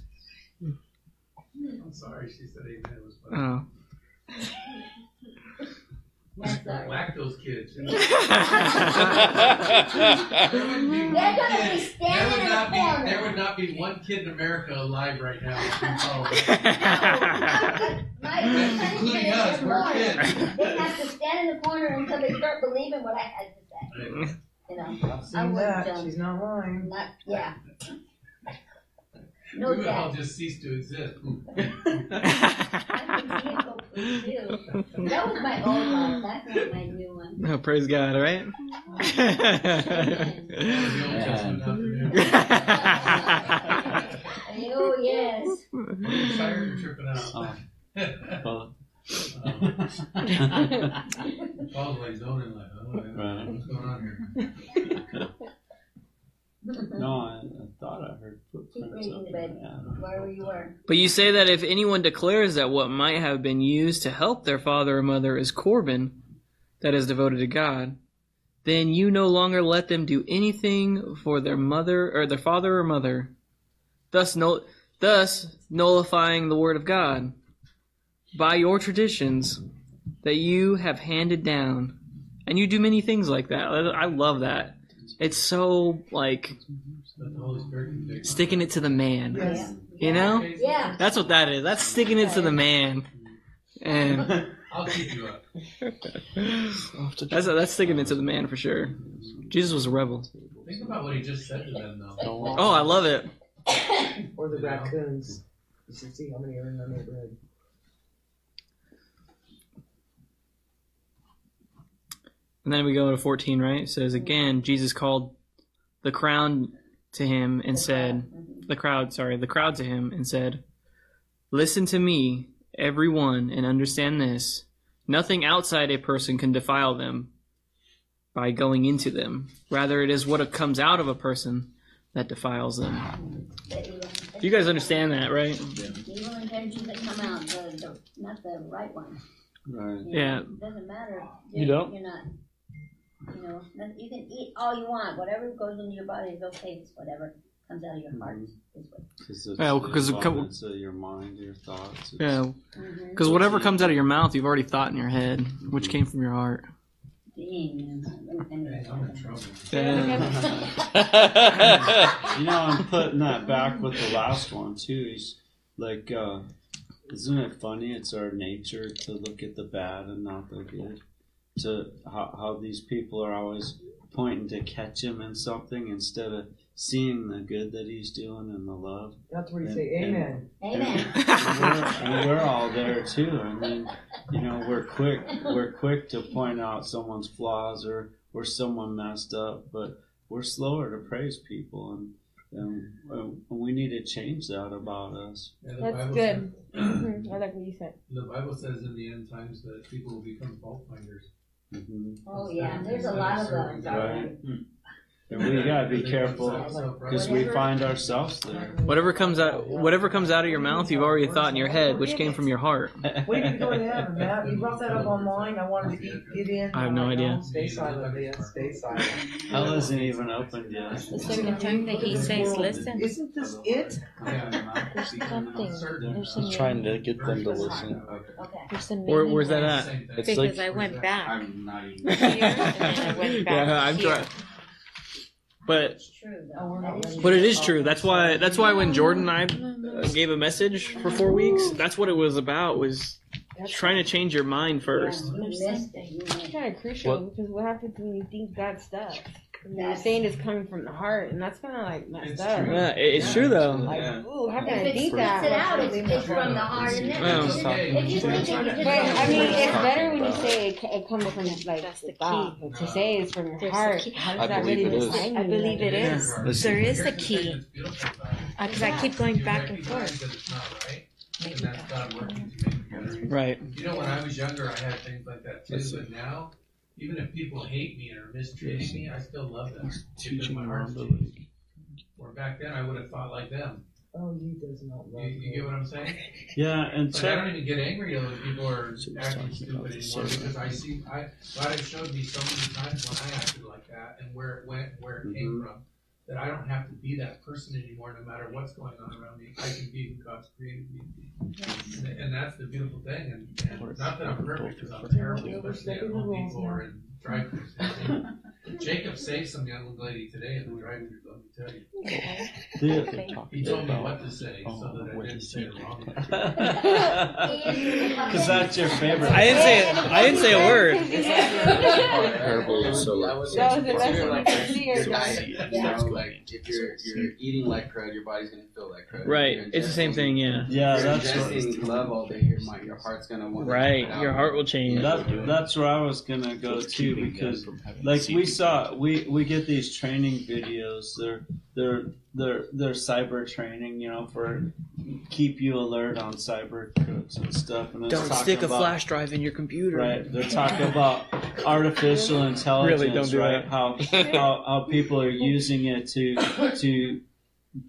I'm sorry, she said amen. It was funny. oh, Yes, sir. Whack those kids. They're gonna be there standing would in not the be corner. there would not be one kid in America alive right now. My Including us, we're kids. They have to stand in the corner until they start believing what I had to say. You know, I've I seen wouldn't that. She's not lying. not yeah. We No would all just cease to exist. That was my old life. That's not my new one. oh, praise God, right? The Old Testament, not the New. Oh yes. I'm sorry you're tripping out. Oh. Well, Paul's like zoning like, oh, yeah, Right. what's going on here? Mm-hmm. no, I, I thought I heard Keep footprints reading the bed. Yeah, I. Wherever you were. But you say that if anyone declares that what might have been used to help their father or mother is Corban, that is devoted to God, then you no longer let them do anything for their mother or their father or mother, thus no, thus nullifying the word of God by your traditions that you have handed down, and you do many things like that. I I love that. It's so like Let the Holy Spirit convict. sticking it to the man, Yes. you know. Yeah. That's what that is. That's sticking it to the man. And I'll keep you up. that's that's sticking it to the man for sure. Jesus was a rebel. Think about what he just said to them, though. Oh, I love it. Or the You raccoons. You should see how many are in the neighborhood. And then we go to 14, right? It says, Again, Jesus called the crown to him and said, the crowd, sorry, the crowd to him and said, Listen to me, everyone, and understand this. Nothing outside a person can defile them by going into them. Rather, it is what comes out of a person that defiles them. You guys understand that, right? Yeah. Evil intentions that come out, the, the, not the right ones. Right. You know, Yeah. It doesn't matter. You don't? You're not, you know, you can eat all you want. Whatever goes into your body is okay. It's whatever comes out of your heart mm-hmm. is what. Because it's Yeah, well, the 'cause come- of your mind, your thoughts. It's, Yeah. Mm-hmm. Because whatever comes out of your mouth, you've already thought in your head, which mm-hmm. came from your heart. Dang, man. Anyway. I'm in trouble. you know, I'm putting that back with the last one too. He's like, uh, isn't it funny? It's our nature to look at the bad and not the good. To how, how these people are always pointing to catch him in something instead of seeing the good that he's doing and the love. That's where you And- say and- amen. Amen. And we're, and we're all there too. I mean, you know, we're quick we're quick to point out someone's flaws or where someone messed up, but we're slower to praise people, and and, and we need to change that about us. Yeah, the That's Bible good. Mhm. I like what you said. says- The Bible says in the end times that people will become fault finders. Hmm Oh yeah, there's a lot of those. Right. And we gotta be careful because we find ourselves there. Whatever comes out, whatever comes out of your mouth, you've already thought in your head, which came from your heart. Wait till you go to heaven, Matt. You brought that up online. I wanted to eat, get in. I have no idea. Stay silent, Leah. Stay silent. Hell isn't even opened yet. The second time that he says, listen, Isn't this it? there's something. There's a He's trying to get them to listen. Okay. There's a Where, where's that at? It's Because like I went back I'm not even. here and then I went back Yeah, I'm trying. But It's true. That is but it is true. That's why that's why when Jordan and I uh, gave a message for four weeks, that's what it was about. Was trying to change your mind first. You missed it. You It's kind of crucial because what happens when you think bad stuff? And you're saying it's coming from the heart, and that's kind of like messed It's up. true. Yeah, it- it's true though. Like, Yeah. ooh, how can I If it think spits that? it out, it's, it's from the heart and then Well, if you if you think it, you just But I mean, it's better when you say it, it comes from like That's the the thought. key. But to say it's from your There's heart, how does I that believe really it is. I believe it is. There is a key. thing that's beautiful. Because uh, I keep going back and forth. that it's not right, and Maybe that's God working to make it better. Right. You know, when I was younger, I had things like that too, but now, even if people hate me or mistreating me, I still love them. Because Teaching my them heart's on. Or back then, I would have thought like them. Oh, you does not love You, you me. get what I'm saying? Yeah, and Like, I don't even get angry at when people are So acting stupid anymore because I see, I, God has showed me so many times when I acted like that and where it went, where it came from, that I don't have to be that person anymore, no matter what's going on around me. I can be who God's created me to be. And, and that's the beautiful thing. And, and not that I'm perfect, because I'm terrible, at Home Depot or in. Jacob saved some young lady today in the drive-thru. Let me tell you. He told me what to say so that I oh, didn't say it wrong. Because that's your favorite. I didn't say it. I didn't say a word. Parable of sower. That was the best You're thing like I could see your diet. doing. You know, like if you're you're eating like crud, your body's gonna feel like crud. Right. It's the same thing. Yeah. Yeah, If you're that's what, ingesting love all day. Your mind, your heart's gonna want. Right. Your heart will change. that, that's where I was gonna go too because like we saw we we get these training videos. They're they're they're they're cyber training you know for keep you alert on cyber crooks and stuff. And Don't stick a about- flash drive in your computer. right. They're talking about artificial intelligence Really, don't do right? that. how, how how people are using it to to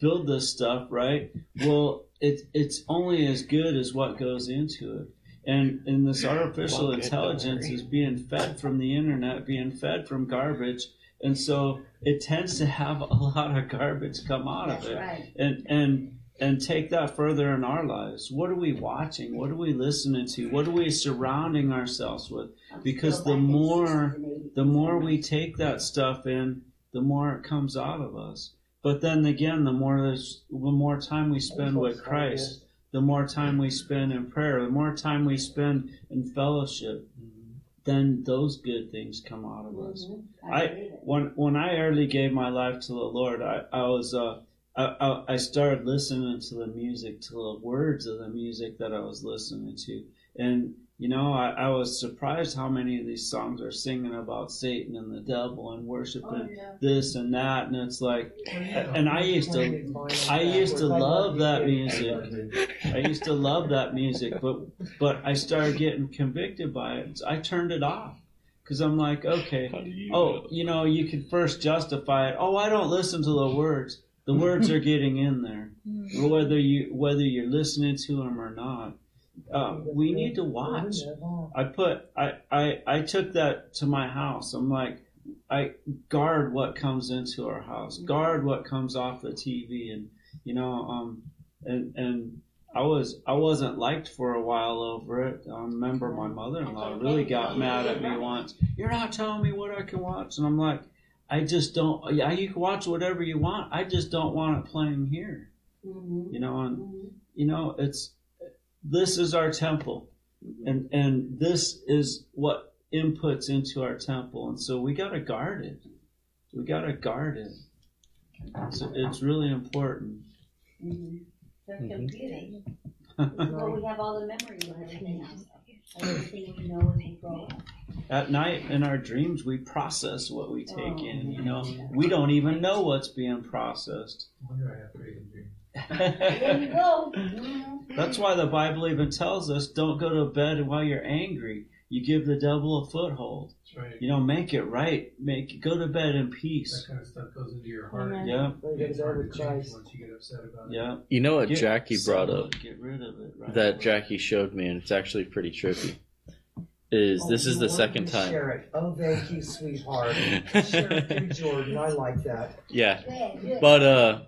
build this stuff right? Well it it's only as good as what goes into it and and this artificial Well, good, don't intelligence is being fed from the internet being fed from garbage. And so it tends to have a lot of garbage come out That's of it. right. and and and take that further in our lives. What are we watching? What are we listening to? What are we surrounding ourselves with? Because the more the more we take that stuff in the more it comes out of us. But then again the more the more time we spend with christ the more time we spend in prayer the more time we spend in fellowship then those good things come out of us. I when when I early gave my life to the Lord, I, I was uh I, I I started listening to the music, to the words of the music that I was listening to, and you know, I, I was surprised how many of these songs are singing about Satan and the devil and worshiping oh, this and that, and it's like, and I used to, I used to love that music. I used to love that music, but but I started getting convicted by it. I turned it off because I'm like, okay, oh, you know, you can first justify it. Oh, I don't listen to the words. The words are getting in there, hmm. whether you whether you're listening to them or not. Uh, we need to watch. I put I, I I took that to my house. I'm like, I guard what comes into our house, guard what comes off the TV, and you know, um, and and I was I wasn't liked for a while over it. I remember my mother-in-law really got mad at me once. You're not telling me what I can watch, and I'm like, I just don't. Yeah, you can watch whatever you want. I just don't want it playing here. You know, and you know, it's this is our temple, mm-hmm. and and this is what inputs into our temple, and so we got to guard it. We got to guard it. So it's really important. Mm-hmm. That's mm-hmm. computing. Well, we have all the memory and everything else. Everything we know as we grow up. At night in our dreams, we process what we take oh, in. You know, we don't even know what's being processed. There you go. That's why the Bible even tells us don't go to bed while you're angry. You give the devil a foothold. That's right. You know, make it right. Make go to bed in peace. That kind of stuff goes into your heart. Amen. Yeah, It's hard to change once you get upset about it. yeah. You know what Get Jackie brought up Get rid of it. Right that away. Jackie showed me, and it's actually pretty trippy. Is Oh, this is the second time? Share it. Oh, thank you, sweetheart. Share it Jordan. I like that. Yeah, Good, good. but uh,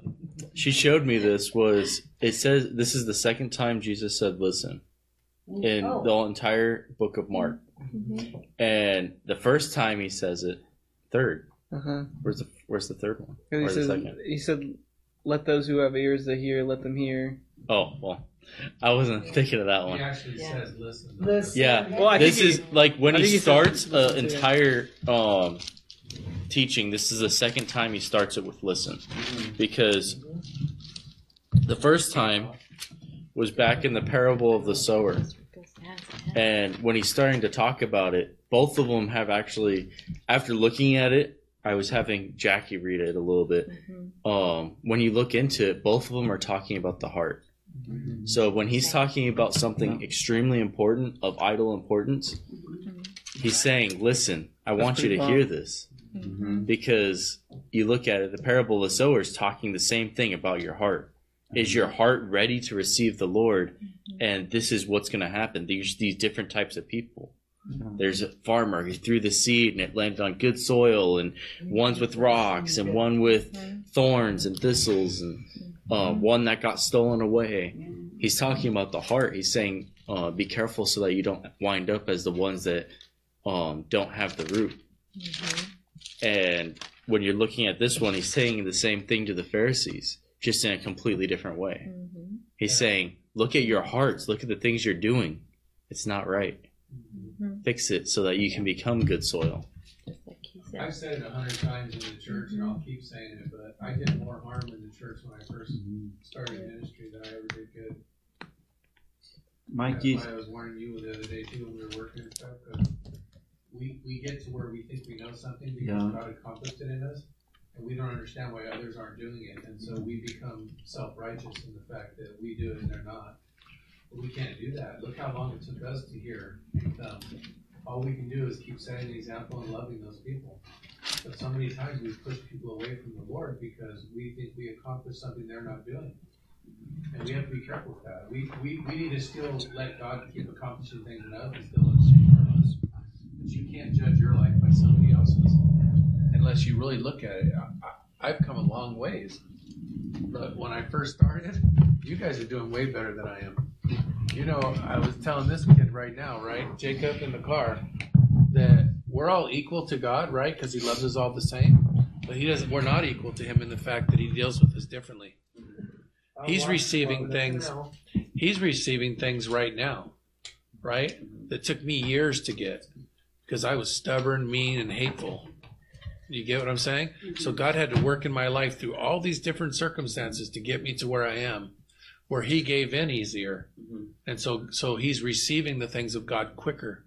she showed me this was it says this is the second time Jesus said listen in Oh. the entire book of Mark, Mm-hmm. and the first time he says it, third. Uh huh. Where's the where's the third one? He Or the said, second? he said, "Let those who have ears to hear, let them hear." Oh well, I wasn't thinking of that He one. actually Yeah. says, listen. Listen. Yeah, Well, I this think is he- like when he he starts an listen to it. entire um, teaching. This is the second time he starts it with listen, because the first time was back in the parable of the sower, and when he's starting to talk about it, both of them have actually, after looking at it, I was having Jackie read it a little bit. Um, when you look into it, both of them are talking about the heart. Mm-hmm. So when he's talking about something extremely important of vital importance, he's saying, "Listen, I That's want you to hear this Mhm. because you look at it. The parable of the sower is talking the same thing about your heart. Is your mm-hmm. heart ready to receive the Lord? Mm-hmm. And this is what's going to happen. There's these different types of people. There's a farmer who threw the seed and it landed on good soil, and one's with rocks, and one with thorns and thistles, and uh, one that got stolen away. He's talking about the heart. He's saying, uh, "Be careful so that you don't wind up as the ones that um, don't have the root." And when you're looking at this one, he's saying the same thing to the Pharisees, just in a completely different way. He's saying, "Look at your hearts. Look at the things you're doing. It's not right. Fix it so that you can become good soil." I've said it a hundred times in the church, and I'll keep saying it, but I did more harm in the church when I first mm-hmm. started ministry than I ever did good. Mike, That's you, why I was warning you the other day too when we were working and stuff. 'cause we we get to where we think we know something because Yeah. God accomplished it in us, and we don't understand why others aren't doing it, and so we become self righteous in the fact that we do it and they're not. But we can't do that. Look how long it took us to hear and come. All we can do is keep setting the example and loving those people. But so many times we push people away from the Lord because we think we accomplished something they're not doing. And we have to be careful with that. We, we, we need to still let God keep accomplishing things in us and still let us change our lives. But you can't judge your life by somebody else's unless you really look at it. I, I've come a long ways. But when I first started, you guys are doing way better than I am. You know, I was telling this kid right now, right, Jacob in the car, that we're all equal to God, right? Because He loves us all the same. But He doesn't. We're not equal to Him in the fact that He deals with us differently. He's receiving things. He's receiving things right now, right? That took me years to get because I was stubborn, mean, and hateful. You get what I'm saying? So mm-hmm. God had to work in my life through all these different circumstances to get me to where I am, where He gave in easier. and so so he's receiving the things of God quicker.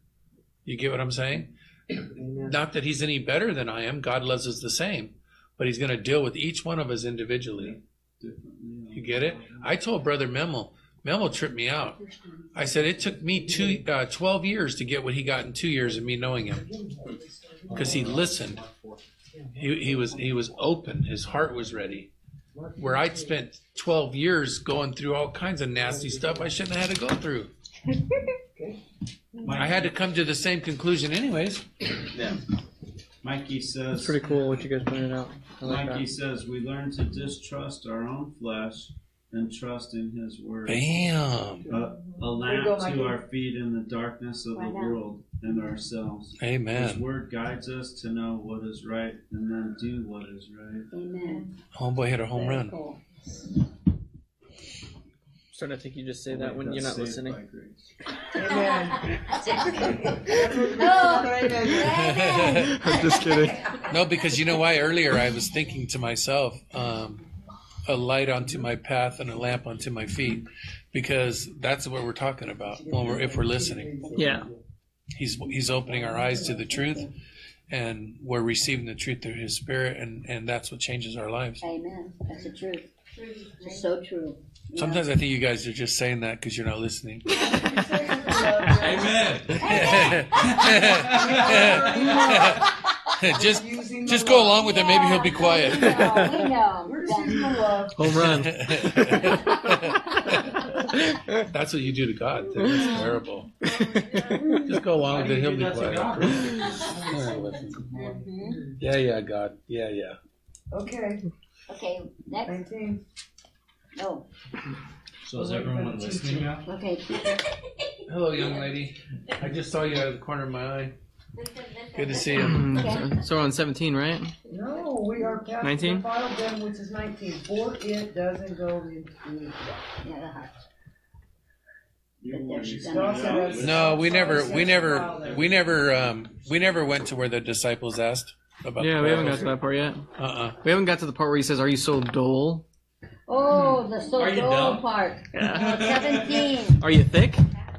You get what I'm saying? Not that he's any better than I am. God loves us the same, but he's going to deal with each one of us individually. You get it? I told Brother Memo. Memo tripped me out. I said it took me two, uh, 12 years to get what he got in two years of me knowing him, because he listened. He, he was he was open. His heart was ready. Where I'd spent 12 years going through all kinds of nasty stuff I shouldn't have had to go through. I had to come to the same conclusion, anyways. Yeah. Mikey says. It's pretty cool what you guys pointed out. I like Mikey that. says we learn to distrust our own flesh and trust in His word. Bam. A, a lamp go, to our feet in the darkness of Why the not? world and ourselves. His word guides us to know what is right and then do what is right. Amen. Homeboy hit a home Very run. cool. starting to think you just say that when you're not listening. by grace. Amen. I'm just kidding. No, because you know why? Earlier I was thinking to myself, um, a light onto my path and a lamp onto my feet, because that's what we're talking about when we're if we're listening. Yeah. He's he's opening our eyes to the truth, and we're receiving the truth through His Spirit, and and that's what changes our lives. Amen. That's the truth. It's so true. Yeah. Sometimes I think you guys are just saying that because you're not listening. Amen. just Using the just go along with it. Maybe he'll be quiet. We know. We know. We're just using the love. Home run. That's what you do to God. That's terrible. Just go along with it. He'll be quiet. Yeah, yeah, God. Yeah, yeah. Okay, Okay. Next. nineteen. Oh. So is everyone listening now? Okay. Hello, young lady. I just saw you out of the corner of my eye. Good to see you. Mm, so we're on 17, right? No, we are past 19? the file then, which is nineteen. For it doesn't go into. the, Yeah, the heart. You But want there's to gonna speak be- out? No, we never, we never, we never, um, we never went to where the disciples asked about. Yeah, the we haven't got to that part yet. Uh-uh. We haven't got to the part where he says, "Are you so dull? Oh, the so dull dumb? part. Yeah. Seventeen. Are you thick?"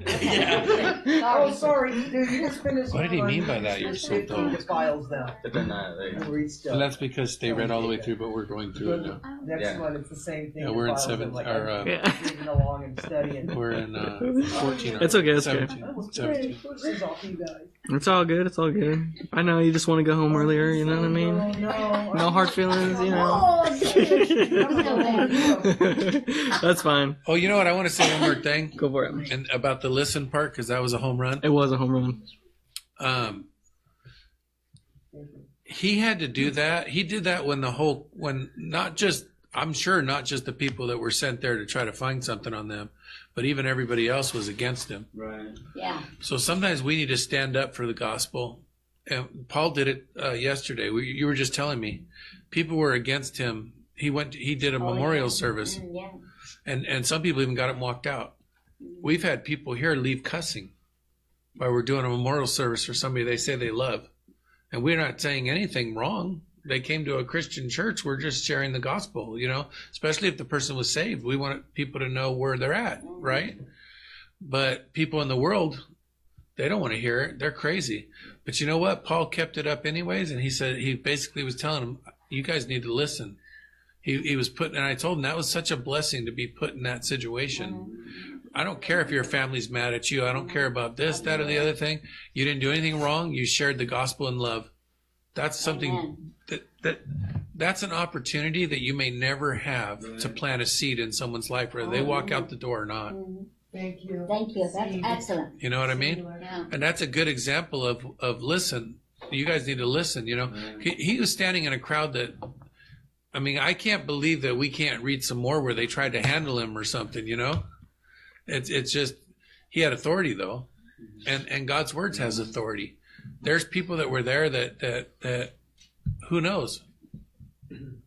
Oh, sorry, dude, you just finished. What did he mean by that? You're so Fifteen dull. to files now. But then uh, like, And read And stuff. that's because they read all the way through, but we're going through it now. Next Yeah. one, it's the same thing. Yeah, we're in files seven, like, or, uh, Yeah. Reading along and studying. we're in, uh, fourteen. It's okay, it's okay. 17, That was 17. This is all you guys. It's all good. It's all good. I know you just want to go home earlier. You know what I mean? No, no. No hard feelings. You know. That's fine. Oh, you know what? I want to say one more thing. Go for it. And about the listen part, because that was a home run. It was a home run. Um, he had to do that. He did that when the whole, when not just, I'm sure not just the people that were sent there to try to find something on them, but even everybody else was against him. Right. Yeah. So sometimes we need to stand up for the gospel. And Paul did it uh, yesterday. We, you were just telling me, people were against him. He went. He did a Oh, memorial yeah. service, Mm, Yeah. and and some people even got him walked out. We've had people here leave cussing while we're doing a memorial service for somebody they say they love, and we're not saying anything wrong. They came to a Christian church. We're just sharing the gospel, you know. Especially if the person was saved, we want people to know where they're at, right? But people in the world, they don't want to hear it. They're crazy. But you know what? Paul kept it up anyways, and he said he basically was telling them, "You guys need to listen." He he was put, and I told him that was such a blessing to be put in that situation. I don't care if your family's mad at you. I don't care about this, that, or the other thing. You didn't do anything wrong. You shared the gospel in love. That's something Amen. that that that's an opportunity that you may never have to plant a seed in someone's life, whether they walk out the door or not. Mhm. Thank you. Thank you. That's excellent. You know what I mean? Yeah. And that's a good example of of listen. You guys need to listen. You know, he, he was standing in a crowd that. I mean, I can't believe that we can't read some more where they tried to handle him or something. You know, it's it's just he had authority though, and and God's words has authority. There's people that were there that that that who knows.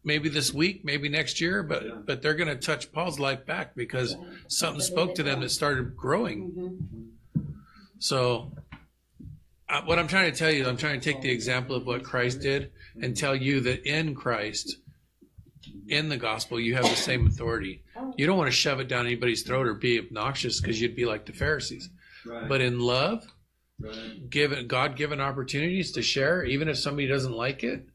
Maybe this week, maybe next year, but but they're going to touch Paul's life back because something spoke to them that started growing. Mhm. So, uh, what I'm trying to tell you, I'm trying to take the example of what Christ did and tell you that in Christ, in the gospel, you have the same authority. You don't want to shove it down anybody's throat or be obnoxious because you'd be like the Pharisees. Right. But in love, right. given God given opportunities to share, even if somebody doesn't like it,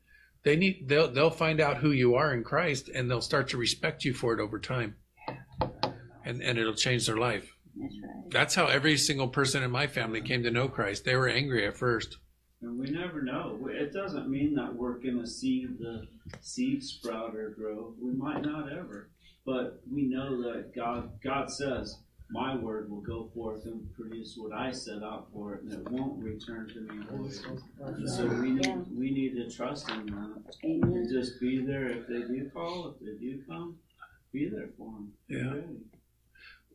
they need they'll they'll find out who you are in Christ and they'll start to respect you for it over time. And and it'll change their life. That's right. That's how every single person in my family came to know Christ. They were angry at first. And we never know. It doesn't mean that we're going to see the seed sprout or grow. We might not ever. But we know that God God says, My word will go forth and produce what I set out for it, and it won't return to me void. So we need, Yeah. we need to trust in that. Amen. And just be there if they do call, if they do come, be there for them. Yeah.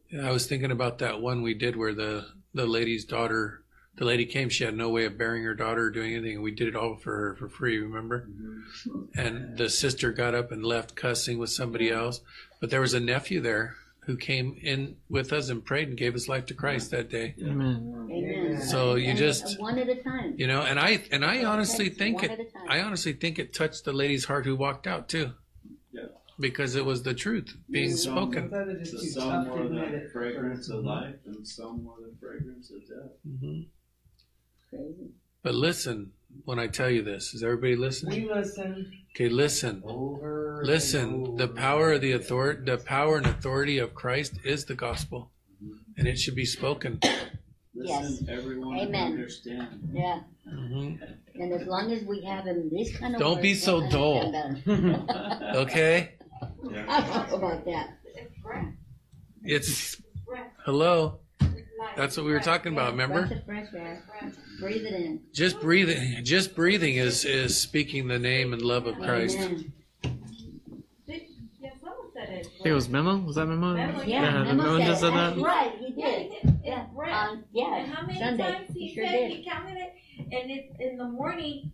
Yeah, I was thinking about that one we did where the the lady's daughter, the lady came. She had no way of bearing her daughter or doing anything. and We did it all for her for free. Remember? Mm-hmm. And the sister got up and left, cussing with somebody else. But there was a nephew there who came in with us and prayed and gave his life to Christ that day. Amen. Amen. So you And just one at a time. you know, and I and I honestly think it. I honestly think it touched the lady's heart who walked out too. Yeah. Because it was the truth being Some- spoken. So some were the fragrance of life, and some were the fragrance of death. hmm Crazy. But listen when I tell you this. Is everybody listening? We listen Okay, listen. over. and Listen. The power of the authority, the power and authority of Christ is the gospel, and it should be spoken. Listen, everyone Amen. understand. Yeah. hmm And as long as we have him this kind of Don't word, be so dull. understand better. Okay, I don't know about that. it's hello. That's what we were talking about. Remember? Breath of fresh air. Breathe it in. Just breathing. Just breathing is is speaking the name and love of Christ. Amen. Yeah, someone said it. I think it was Memo. Was that Memo? Memo, Yeah, Yeah, Memo Memo said just it. said That's that. right, he Yeah, did. he did. Yeah, It's breath. um, yeah, and how many Sunday. times he, He sure said did. he counted it, and it's in the morning.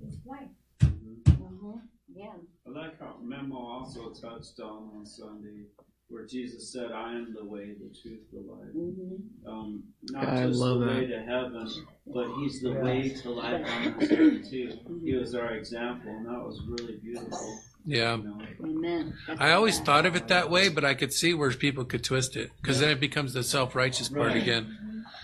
It's white. Mhm. Yeah. I like how Memo also touched on on Sunday where Jesus said, I am the way, the truth, the life. Mhm. Um, not I just love the that. way to heaven, but He's the way to life on this earth too. He was our example, and that was really beautiful. Yeah. You know? Amen. That's I always right. thought of it that way, but I could see where people could twist it because then it becomes the self righteous part again.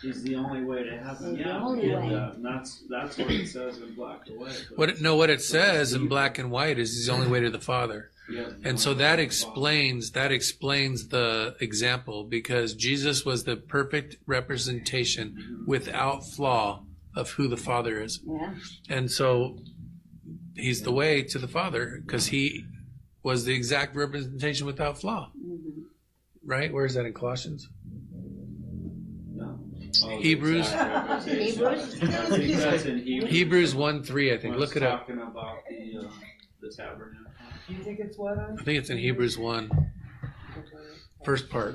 He's the only way to heaven. He's the yeah, only and, way. uh, that's that's what it says in black and white. but- What it, no, what it says in black and white is he's the only way to the Father. Yeah. And so that explains that explains the example because Jesus was the perfect representation without flaw of who the Father is. Yeah. And so he's the way to the Father because he was the exact representation without flaw. Mhm. Right? Where is that in Colossians? No. Oh, Hebrews? Hebrews? I think that's in Hebrews. Hebrews 1 3, I think. Look it up. About the uh, the tabernacle. Do you think it's what? Um, I think it's in Hebrews 1. First part.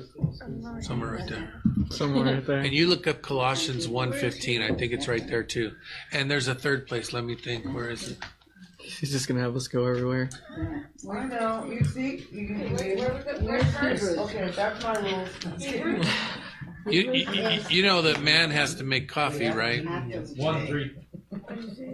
Somewhere right there. Somewhere right there. And you look up Colossians 1.15. I think it's right there too. And there's a third place. Let me think. Where is it? He's just gonna have us go everywhere. I know. You see, you can do Where's Hebrews? Okay, that's my rules. You, you, you- you know that man has to make coffee, right? One three.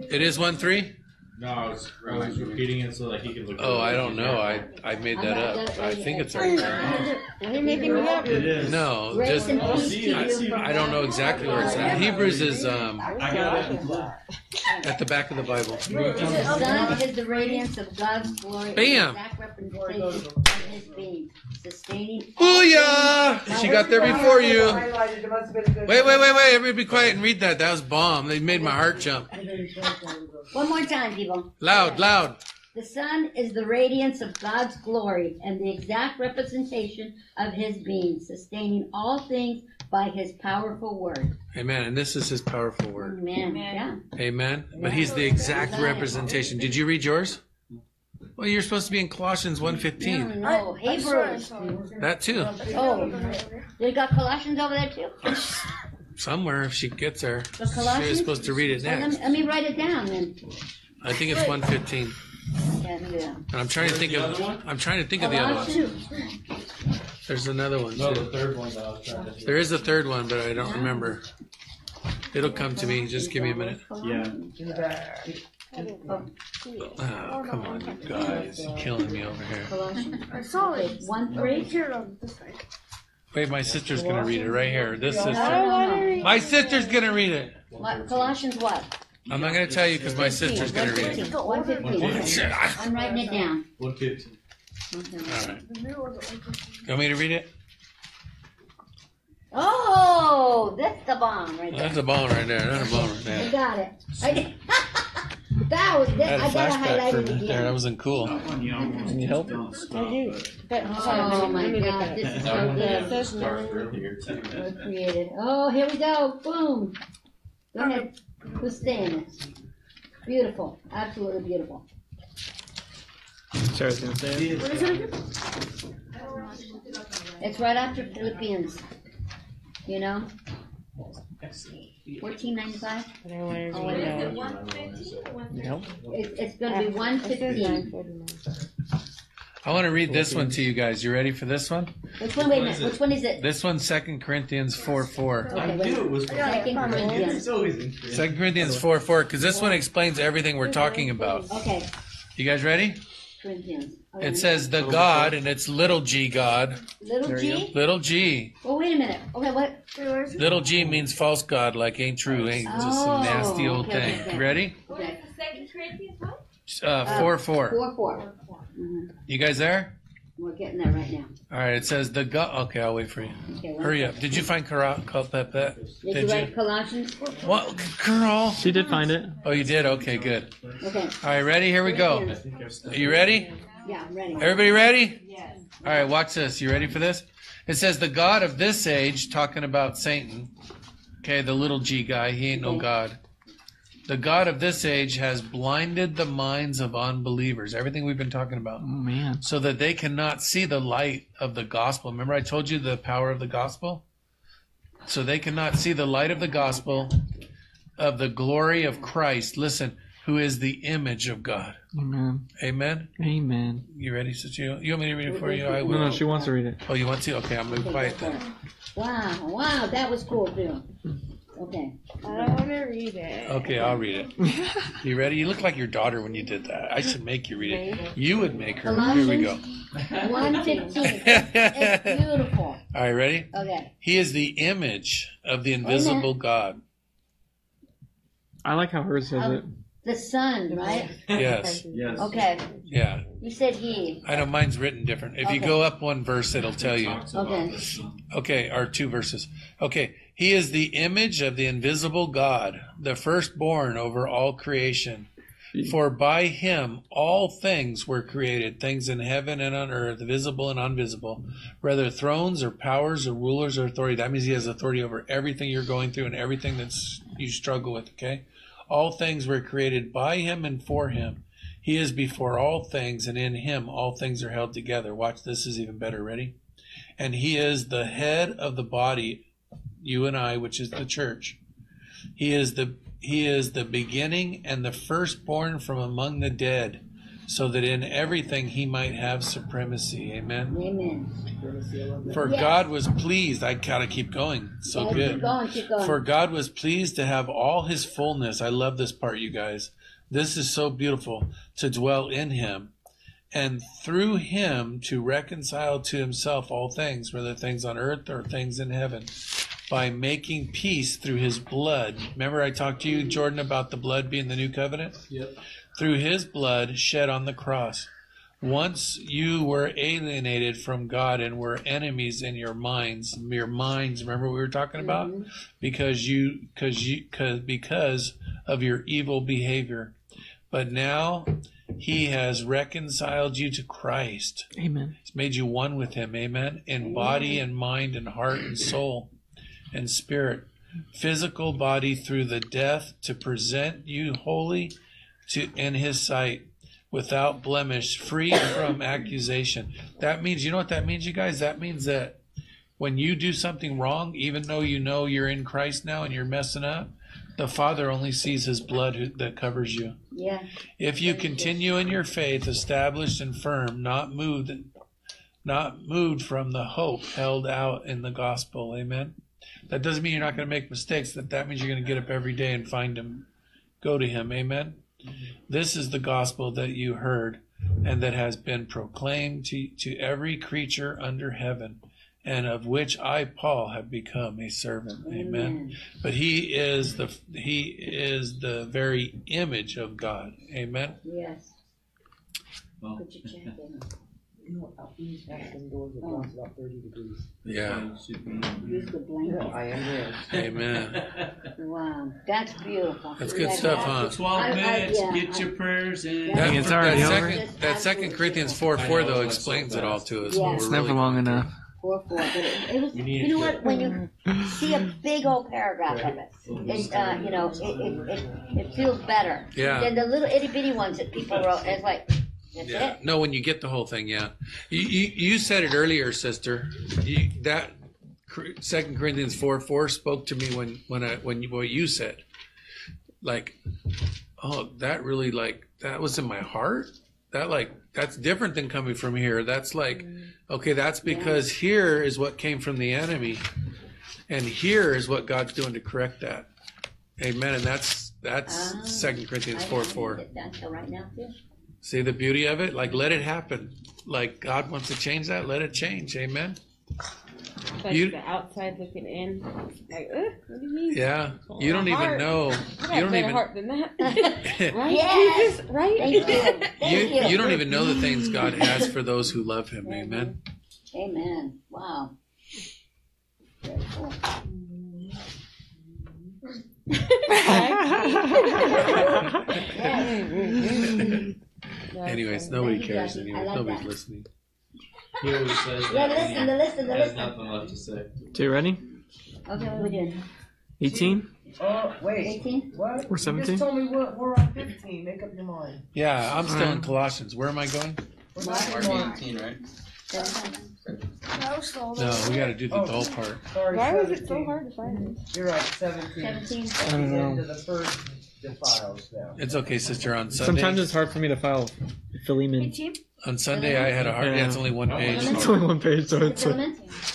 It is 1 3? No, I was, I was repeating it so that he could look. Oh, I don't know. I, I made that up. I think it's right there. Are you making me up? It is. No, just I'll peace see to it. I you see it. from I don't know exactly where it's at. Hebrews is um, I got it. at the back of the Bible. The Son is the radiance of God's glory. Bam. the exact representation of his being, sustaining. Booyah! She got there before you. Highlighted, it must have been a good. Wait, wait, wait, wait. Everybody be quiet and read that. That was bomb. They made my heart jump. One more time, people. Loud, loud. The Son is the radiance of God's glory and the exact representation of his being, sustaining all things by his powerful word. Amen. And this is his powerful word. Amen. Yeah. Amen. But he's the exact representation. Did you read yours? Well, you're supposed to be in Colossians No, 1.15. no, Hebrews. That too. Oh, they got Colossians over there too. Somewhere, if she gets there. The Colossians. She's supposed to read it Well, let, next. me, let me write it down then. I think it's 115. Yeah, yeah. And I'm trying to think of. I'm trying to think of the other one. There's another one No, the too. third one that I was trying to. There is a third one, but I don't remember. It'll come to me. Just give me a minute. Yeah. In. Oh, come on, you guys. You're killing me over here. Colossians. I saw it. one Right three. here on this side. Wait, my sister's gonna read it right here. This sister. no, no. My sister's gonna read it. What, Colossians what? I'm not gonna tell you because my sister's gonna read it. One fifteen. I'm writing it down. One fifteen. All right. The new one. the- You want me to read it? Oh, that's the bomb right there. That's a bomb right there. That's a bomb right I there. got it. I did. that was I that. had a I gotta flashback highlight for it a minute there. again. That wasn't cool. Need help? I do. But, Oh my God, this is so It good. Start earlier too. So created. Oh, here we go. Boom. Go ahead. Who's saying it? Beautiful. Absolutely beautiful. Sarah's gonna say it. What is it again? It's right after Philippians. You know? Fourteen ninety five. But I wanted to Oh, read wait. that. Need help? It's, it's gonna be one It says nine fifteen. I want to read this one to you guys. You ready for this one? Which one? Wait a minute. Which one is it? This one, Second Corinthians 4 4. Okay, I knew it was. Second Corinthians. 2 Corinthians 4 4, because this one explains everything we're talking about. Okay. You guys ready? Corinthians. It says the God, and it's little g God. Little g? Little g. Well, wait a minute. Okay, what? Little g means false God, like ain't true, ain't just some oh, nasty old okay, thing. Okay. Ready? What is the Second Corinthians uh, 4 4. 4 4. Mm-hmm. You guys there? We're getting there right now. All right. It says the gut. Okay, I'll wait for you. Okay, Hurry up. Did you find Carol? Did, Did you, you write Colossians? What? Carol? She did find it. Oh, you did? Okay, good. Okay. All right, ready? Here we go. Are you ready? Yeah, I'm ready. Everybody ready? Yes. All right, watch this. You ready for this? It says the God of this age, talking about Satan. Okay, the little g guy. He ain't okay. no God. The God of this age has blinded the minds of unbelievers. Everything we've been talking about. Oh man. So that they cannot see the light of the gospel. Remember, I told you the power of the gospel? So they cannot see the light of the gospel of the glory of Christ. Listen, who is the image of God. Amen. Amen. Amen. You ready, sister? You, you want me to read it for you? I No, will. no, she wants to read it. Oh, you want to? Okay, I'm going to be quiet for then. Wow, wow, that was cool too. Okay. I don't want to read it. Okay, I'll read it. You ready? You look like your daughter when you did that. I should make you read it. You would make her. Here we go. One fifteen. It's beautiful. All right, ready? Okay. He is the image of the invisible God. I like how hers says Um, it. The Son, right? Yes. Yes. Okay. Yeah. You said he. I know mine's written different. If you Okay. go up one verse, it'll tell you. Okay. Okay, or two verses. Okay, he is the image of the invisible God, the firstborn over all creation. For by him all things were created, things in heaven and on earth, visible and invisible, whether thrones or powers or rulers or authority. That means he has authority over everything you're going through and everything that's you struggle with, okay? All things were created by him and for him. He is before all things, and in him all things are held together. Watch, this is even better. Ready? And he is the head of the body, you and I, which is the church. He is the he is the beginning and the firstborn from among the dead, so that in everything he might have supremacy. Amen. Amen. For Yes. God was pleased. I gotta keep going. So Yeah, good. Keep going, keep going. For God was pleased to have all his fullness. I love this part, you guys. This is so beautiful to dwell in him and through him to reconcile to himself all things, whether things on earth or things in heaven, by making peace through his blood. Remember, I talked to you, Jordan, about the blood being the new covenant? Yep. Through his blood shed on the cross. Once you were alienated from God and were enemies in your minds, your minds. Remember what we were talking about? Mm-hmm. Because you, because you, cause, because of your evil behavior. But now he has reconciled you to Christ. Amen. He's made you one with him. Amen. In body and mind and heart and soul and spirit. Physical body through the death to present you holy to in his sight without blemish, free from accusation. That means, you know what that means, you guys? That means that when you do something wrong, even though you know you're in Christ now and you're messing up, the Father only sees his blood who- that covers you. Yeah. If you continue in your faith, established and firm, not moved, not moved from the hope held out in the gospel. Amen. That doesn't mean you're not going to make mistakes. That that means you're going to get up every day and find him, go to him. Amen. This is the gospel that you heard and that has been proclaimed to, to every creature under heaven, and of which I, Paul, have become a servant. Amen. Amen. But he is the he is the very image of God. Amen. Yes. Well, Put your check in. You know, out these back indoors, it runs about thirty degrees. Yeah. Use the blanket. I am there. Amen. Wow, that's beautiful. That's good stuff, huh? Twelve I- I- minutes. yeah, get I- your prayers in. That, it's that over. second, that second Corinthians four four though explains it all to us. Yeah. what It's we're never really long enough. Four, four, but it, it was, You need you know to- what, when you see a big old paragraph of it, it, uh, you know, it, it, it, it feels better. Yeah. Than the little itty bitty ones that people wrote, it's like, that's Yeah. it. No, when you get the whole thing, yeah. You you, you said it earlier, sister. You, that Second Corinthians four four spoke to me when when I when you, what you said. Like, oh, that really like that was in my heart. That like that's different than coming from here. That's like, okay, that's because here is what came from the enemy, and here is what God's doing to correct that. Amen. And that's that's Ah. Second Corinthians I four four. right now too. See the beauty of it? Like, let it happen. Like, God wants to change that, let it change. Amen. Like You- the outside looking in. Like, what do you mean? Yeah. Oh, You don't my even know. I You don't even. heart than that. right? Yes. Jesus, right? Thank you. You, Thank you. you don't even know the things God has for those who love Him. Amen. Amen. Wow. Very cool. Anyways, nobody cares Jackie. I anymore. like Nobody's that. listening. He always says Yeah, that. listen, to listen, to He has listen. nothing left to say. So you ready? Okay, what are we doing? 18? Oh, wait. Eighteen? What? We're You 17? just told me we're, we're on fifteen. Make up your mind. Yeah, I'm still in Colossians. Where am I going? We're not Mark 18, right? I was told No, we got to do the Oh. dull part. Sorry, Why was it so hard to find this? You're right, seventeen. Seventeen? At the end of the first defiles now. It's okay, sister. On Sunday, Sometimes it's hard for me to file Philemon. Eighteen? on Sunday, I had a hard. Yeah, it's only one page. It's only one page, so it's like,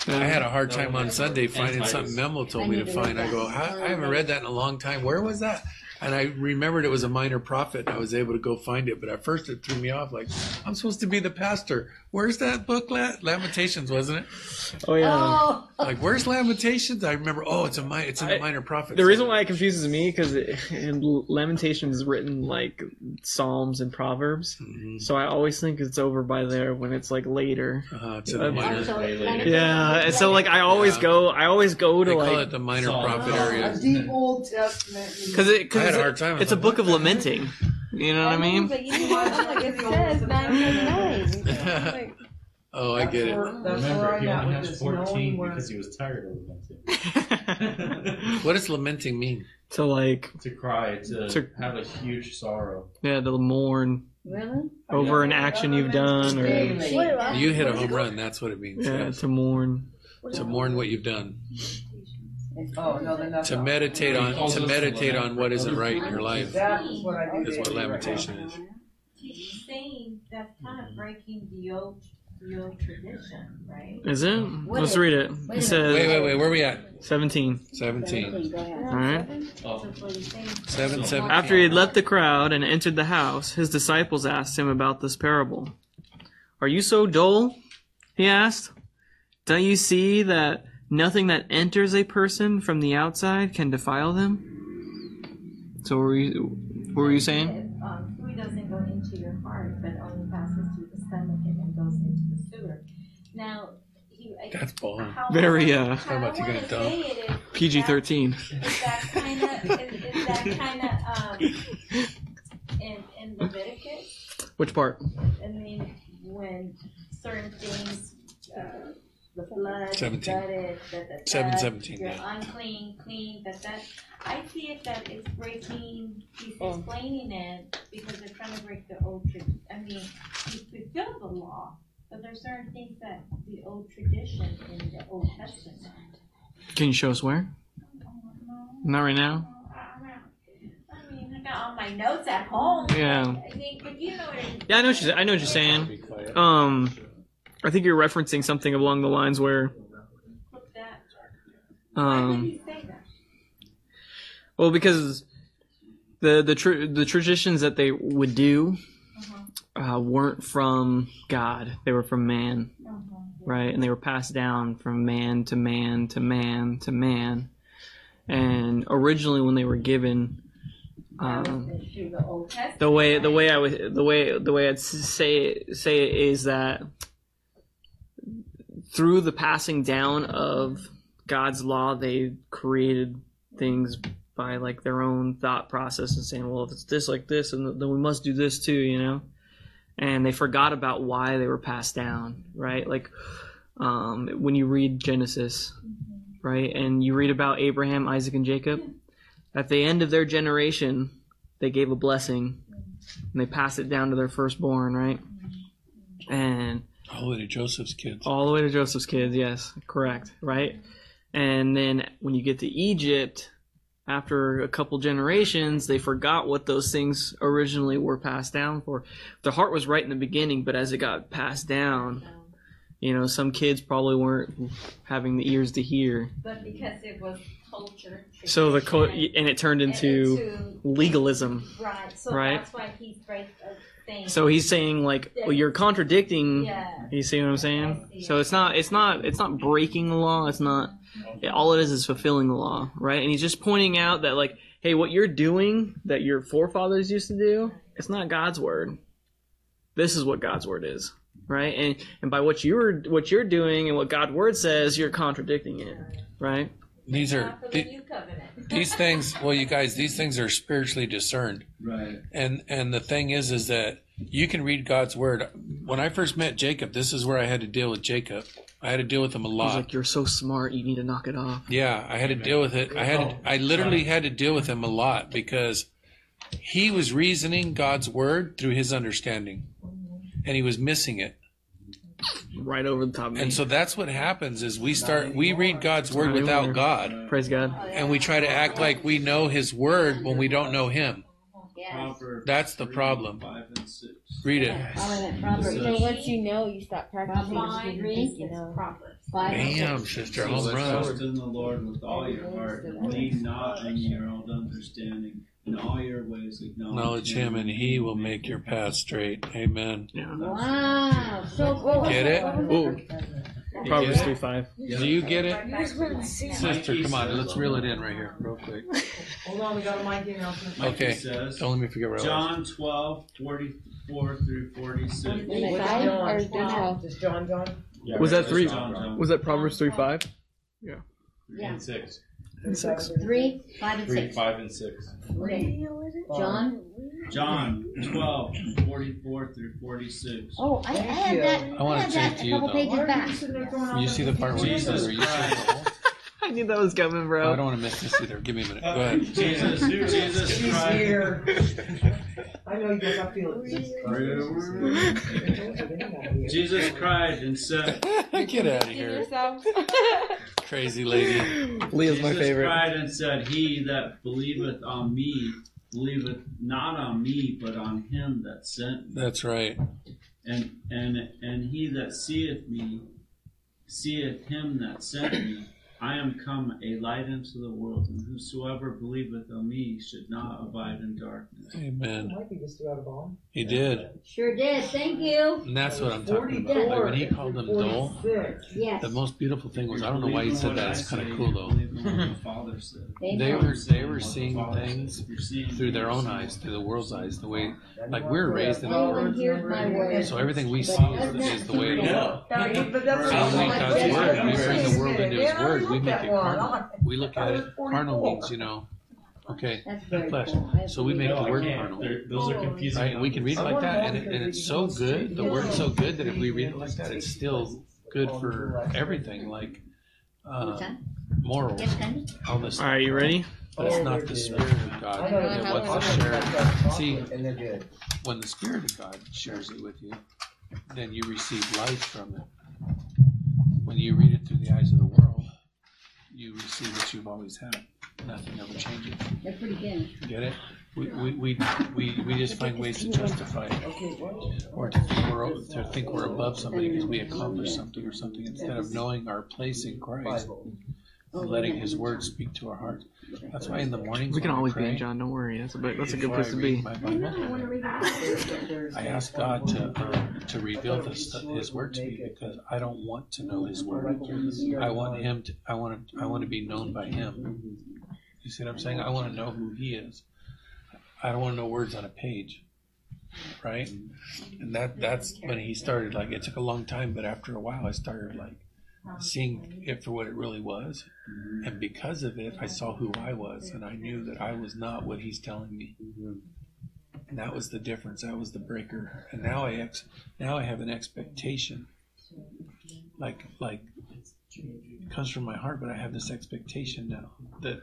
I had a hard time on Sunday finding something Memo told me to find. I go, that. I, I haven't read that in a long time. Where was that? And I remembered it was a minor prophet. And I was able to go find it, but at first it threw me off. Like, I'm supposed to be the pastor. Where's that book? La- Lamentations, wasn't it? oh yeah. Oh, Like, where's Lamentations? I remember. Oh, it's a mi- It's in the I- minor prophet. The reason why it confuses me because in Lamentations is written like Psalms and Proverbs, Mhm. so I always think it's over by there when it's like later. Uh, it's in the minor. so later. Yeah, and so like I always Yeah. go, I always go They to call like it the minor Psalm. prophet A area. deep Old Testament. because it I had because a time. It's a book of lamenting. You know what I mean? But you know? Like it says nine nine nine. Like, Oh, I get it. That's where, Remember, I'm he at only has 14 knowing because he was tired of lamenting. What does lamenting mean? to like to cry, to, To- have a huge sorrow. yeah, to mourn Really? over an action you've done, or You hit a home run. That's what it means. yeah, to mourn. To mourn what you've done. Oh, no, then that's To not. meditate on. To meditate on what isn't right in your life. That is what I do. Is what daily right lamentation is. He's saying that's kind of breaking the old, the old tradition, right? Is it? What Let's is- read it. It says Wait, wait, wait. Where are we at? 17. Seventeen. Go ahead. All right. Oh, That's what he's saying. Seven, seven. After he had left the crowd and entered the house, his disciples asked him about this parable. Are you so dull? He asked. Don't you see that nothing that enters a person from the outside can defile them? So, what were you, what were you saying? Um, food doesn't go into your heart, but only passes through the stomach and then goes into the sewer. Now, he, I, That's boring. how Very, uh, how How about you gonna dump? say it is- PG 13. Is that kind of, is, is that kind of, um, in, in Leviticus? Which part? I mean, when certain things, uh, the blood, Seventeen. gutted, that, that, Seven, seventeen, you're yeah. unclean, clean, that, that. I see it that it's breaking, he's Oh. explaining it because they're trying to break the old tra- I mean, he fulfilled the law, but there's certain things that the old tradition in the Old Testament. Can you show us where? Not right now. I mean, I got all my notes at home. Yeah. I mean, but you know what it- Yeah, I know what you're, I know what you're saying. Um, I think you're referencing something along the lines where, Put that. Why would um, he say that? well, because the the tr- the traditions that they would do uh, weren't from God; they were from man, right? And they were passed down from man to man to man to man. And originally, when they were given, um, the Old Testament. the way the way I would the way the way I'd say it, say it is that through the passing down of God's law, they created things by like their own thought process and saying, well, if it's this like this, and then we must do this too, you know. And they forgot about why they were passed down, right? Like um, when you read Genesis, right, and you read about Abraham, Isaac, and Jacob, at the end of their generation, they gave a blessing and they passed it down to their firstborn, right? And All the way to Joseph's kids. all the way to Joseph's kids, yes, correct, right? And then when you get to Egypt, after a couple generations, they forgot what those things originally were passed down for. Their heart was right in the beginning, but as it got passed down, you know, some kids probably weren't having the ears to hear. But because it was culture. So the co- and it turned into into- legalism. Right. So Right. that's why he's right, saying. So he's saying like, well, you're contradicting. Yeah. You see what I'm saying? So it's not, it's not, it's not breaking the law. It's not. All it is is fulfilling the law, right? And he's just pointing out that like, hey, what you're doing that your forefathers used to do, it's not God's word. This is what God's word is, right? And and by what you're what you're doing and what God's word says, you're contradicting it, right? These are the the- new covenant. these things. Well, you guys, these things are spiritually discerned. Right. And and the thing is, is that you can read God's word. When I first met Jacob, this is where I had to deal with Jacob. I had to deal with him a He's lot. like, you're so smart, you need to knock it off. Yeah, I had to deal with it. I had to, I literally had to deal with him a lot because he was reasoning God's word through his understanding, and he was missing it. Right over the top of me. And so that's what happens is we start we read God's word without God, Praise God. and we try to act like we know His word when we don't know Him. Yes. Proverbs That's the three, problem. Five and six. Read it. Proverbs, Proverbs, So once you know, you stop practicing. Proverbs just 'cause you three, think know. Proverbs five and sister, home Trust run. in the Lord with all your heart, lean not in your own understanding. In all your ways acknowledge, Acknowledge Him, and He will make your path straight. Amen. Yeah. Wow, so cool. Get it? Ooh. Proverbs Yeah. 3 5. Do you get it, sister? Come on, let's reel it in right here, real quick. Hold on, we got a mic announcement. Okay. he says, Don't let me forget where I was. John 12, 44 through 46. In the John? or Gentile? Just John, John? Yeah, Was that three? John, John. Was that Proverbs 3 5? Three Yeah. and six. And 6. Three, five and Three, six. five, and six. Okay. John? John 12, 44 through 46. Oh, I, I had that, I wanna I had that a you, couple though. pages back. You see the part where you said, Jesus or you said the whole? I knew that was coming, Oh, I don't want to miss this either. Give me a minute. Go Uh, ahead. Jesus, Jesus She's Christ. here. I know you guys, are feeling it. Jesus cried and said, Get out of here, yourself. crazy lady. Leah's my Jesus favorite. cried and said, He that believeth on me, believeth not on me, but on him that sent me. That's right. And and and he that seeth me, seeth him that sent me. I am come a light into the world, and whosoever believeth on me should not abide in darkness. Amen. Mike, just threw out a bomb. He did, Sure did, thank you. and that's what I'm talking about. Like when he called them dull, Yes. the most beautiful thing was I don't know why he said that. It's kind of cool though. Believe in what the Father said. They were they were seeing What the Father things said. You're seeing through their own eyes, through the world's eyes, the way like we're raised in the Anyone world. hears my word. So everything we see is, is the way it is. But that's So what I'm God's word. We bring the world into His Yeah, I. We make at it one. carnal. We look at it. Carnal means, you know, okay, That's very flesh. cool. I So we make No, the I word can't. carnal. They're- Those are confusing. Right, and we can read it like that, and, it, and it's so good. The word's so good that if we read it like that, it's still good for everything, like uh, What's that? morals, Yes, Candy? all this. All right, you ready? But it's not the spirit of God that it's wants to share it. See, And they're good. when the spirit of God shares it with you, then you receive life from it. When you read it through the eyes of the world, you receive what you've always had. Nothing ever changes. They're pretty good. Get it? We, we, we, we, we just find ways to justify it. Or to think we're, to think we're above somebody because we accomplished something or something instead of knowing our place in Christ. Letting His Word speak to our hearts. That's why in the mornings We can when I always be pray, in John. Don't worry. That's a bit, that's a good before place I to read be. my Bible, I ask God to um, to reveal this, His Word to me because I don't want to know His Word. I want Him to. I want to. I want to be known by Him. You see what I'm saying? I want to know who He is. I don't want to know words on a page, right? And that that's when He started. Like it took a long time, but after a while, I started like seeing it for what it really was. Mm-hmm. And because of it, I saw who I was, and I knew that I was not what He's telling me. Mm-hmm. And that was the difference. That was the breaker. And now I ex- now I have an expectation, like like it comes from my heart, but I have this expectation now that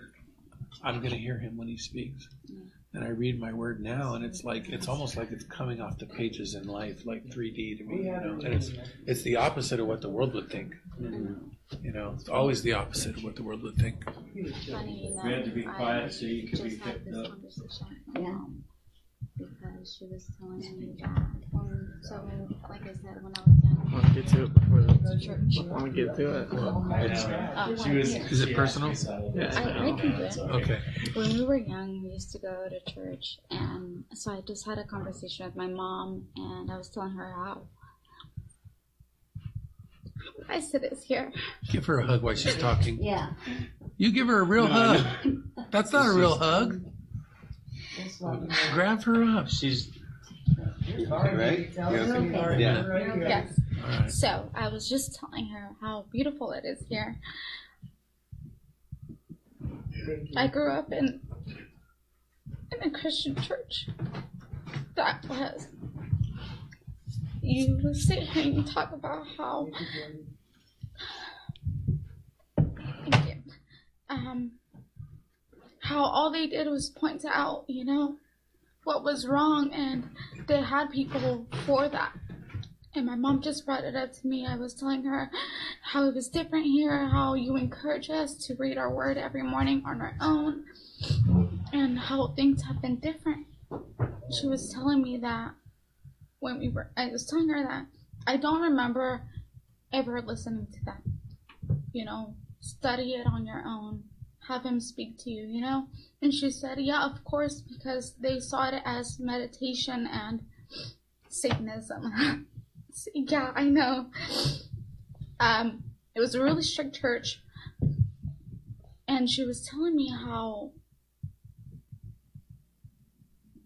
I'm going to hear Him when He speaks. Mm-hmm. And I read my word now, and it's like it's almost like it's coming off the pages in life, like 3D to me. You know, and it's it's the opposite of what the world would think. You know, it's always the opposite of what the world would think. Funny We had to be I quiet so you could be just had picked this up. conversation with my mom because she was telling me that um, so when, like I said when I was young I want to get to it before the church. I want to get to it. Oh, She was- Is it personal? Yeah. I, I can do it. Okay. When we were young, we used to go to church, and so I just had a conversation with my mom, and I was telling her how I sit is here. Give her a hug while she's talking. Yeah. You give her a real No, I hug. That's not a real hug. Grab her up. She's right? Yeah. you are Yeah. right here. Yes. All right. So I was just telling her how beautiful it is here. I grew up in in a Christian church that was you sit here and you talk about how um how all they did was point out, you know, what was wrong and they had people for that. And my mom just brought it up to me. I was telling her how it was different here, how you encourage us to read our word every morning on our own, and how things have been different. She was telling me that when we were, I was telling her that I don't remember ever listening to that. You know, study it on your own, have him speak to you, you know? And she said, yeah, of course, because they saw it as meditation and Satanism. yeah, I know. Um, it was a really strict church, and she was telling me how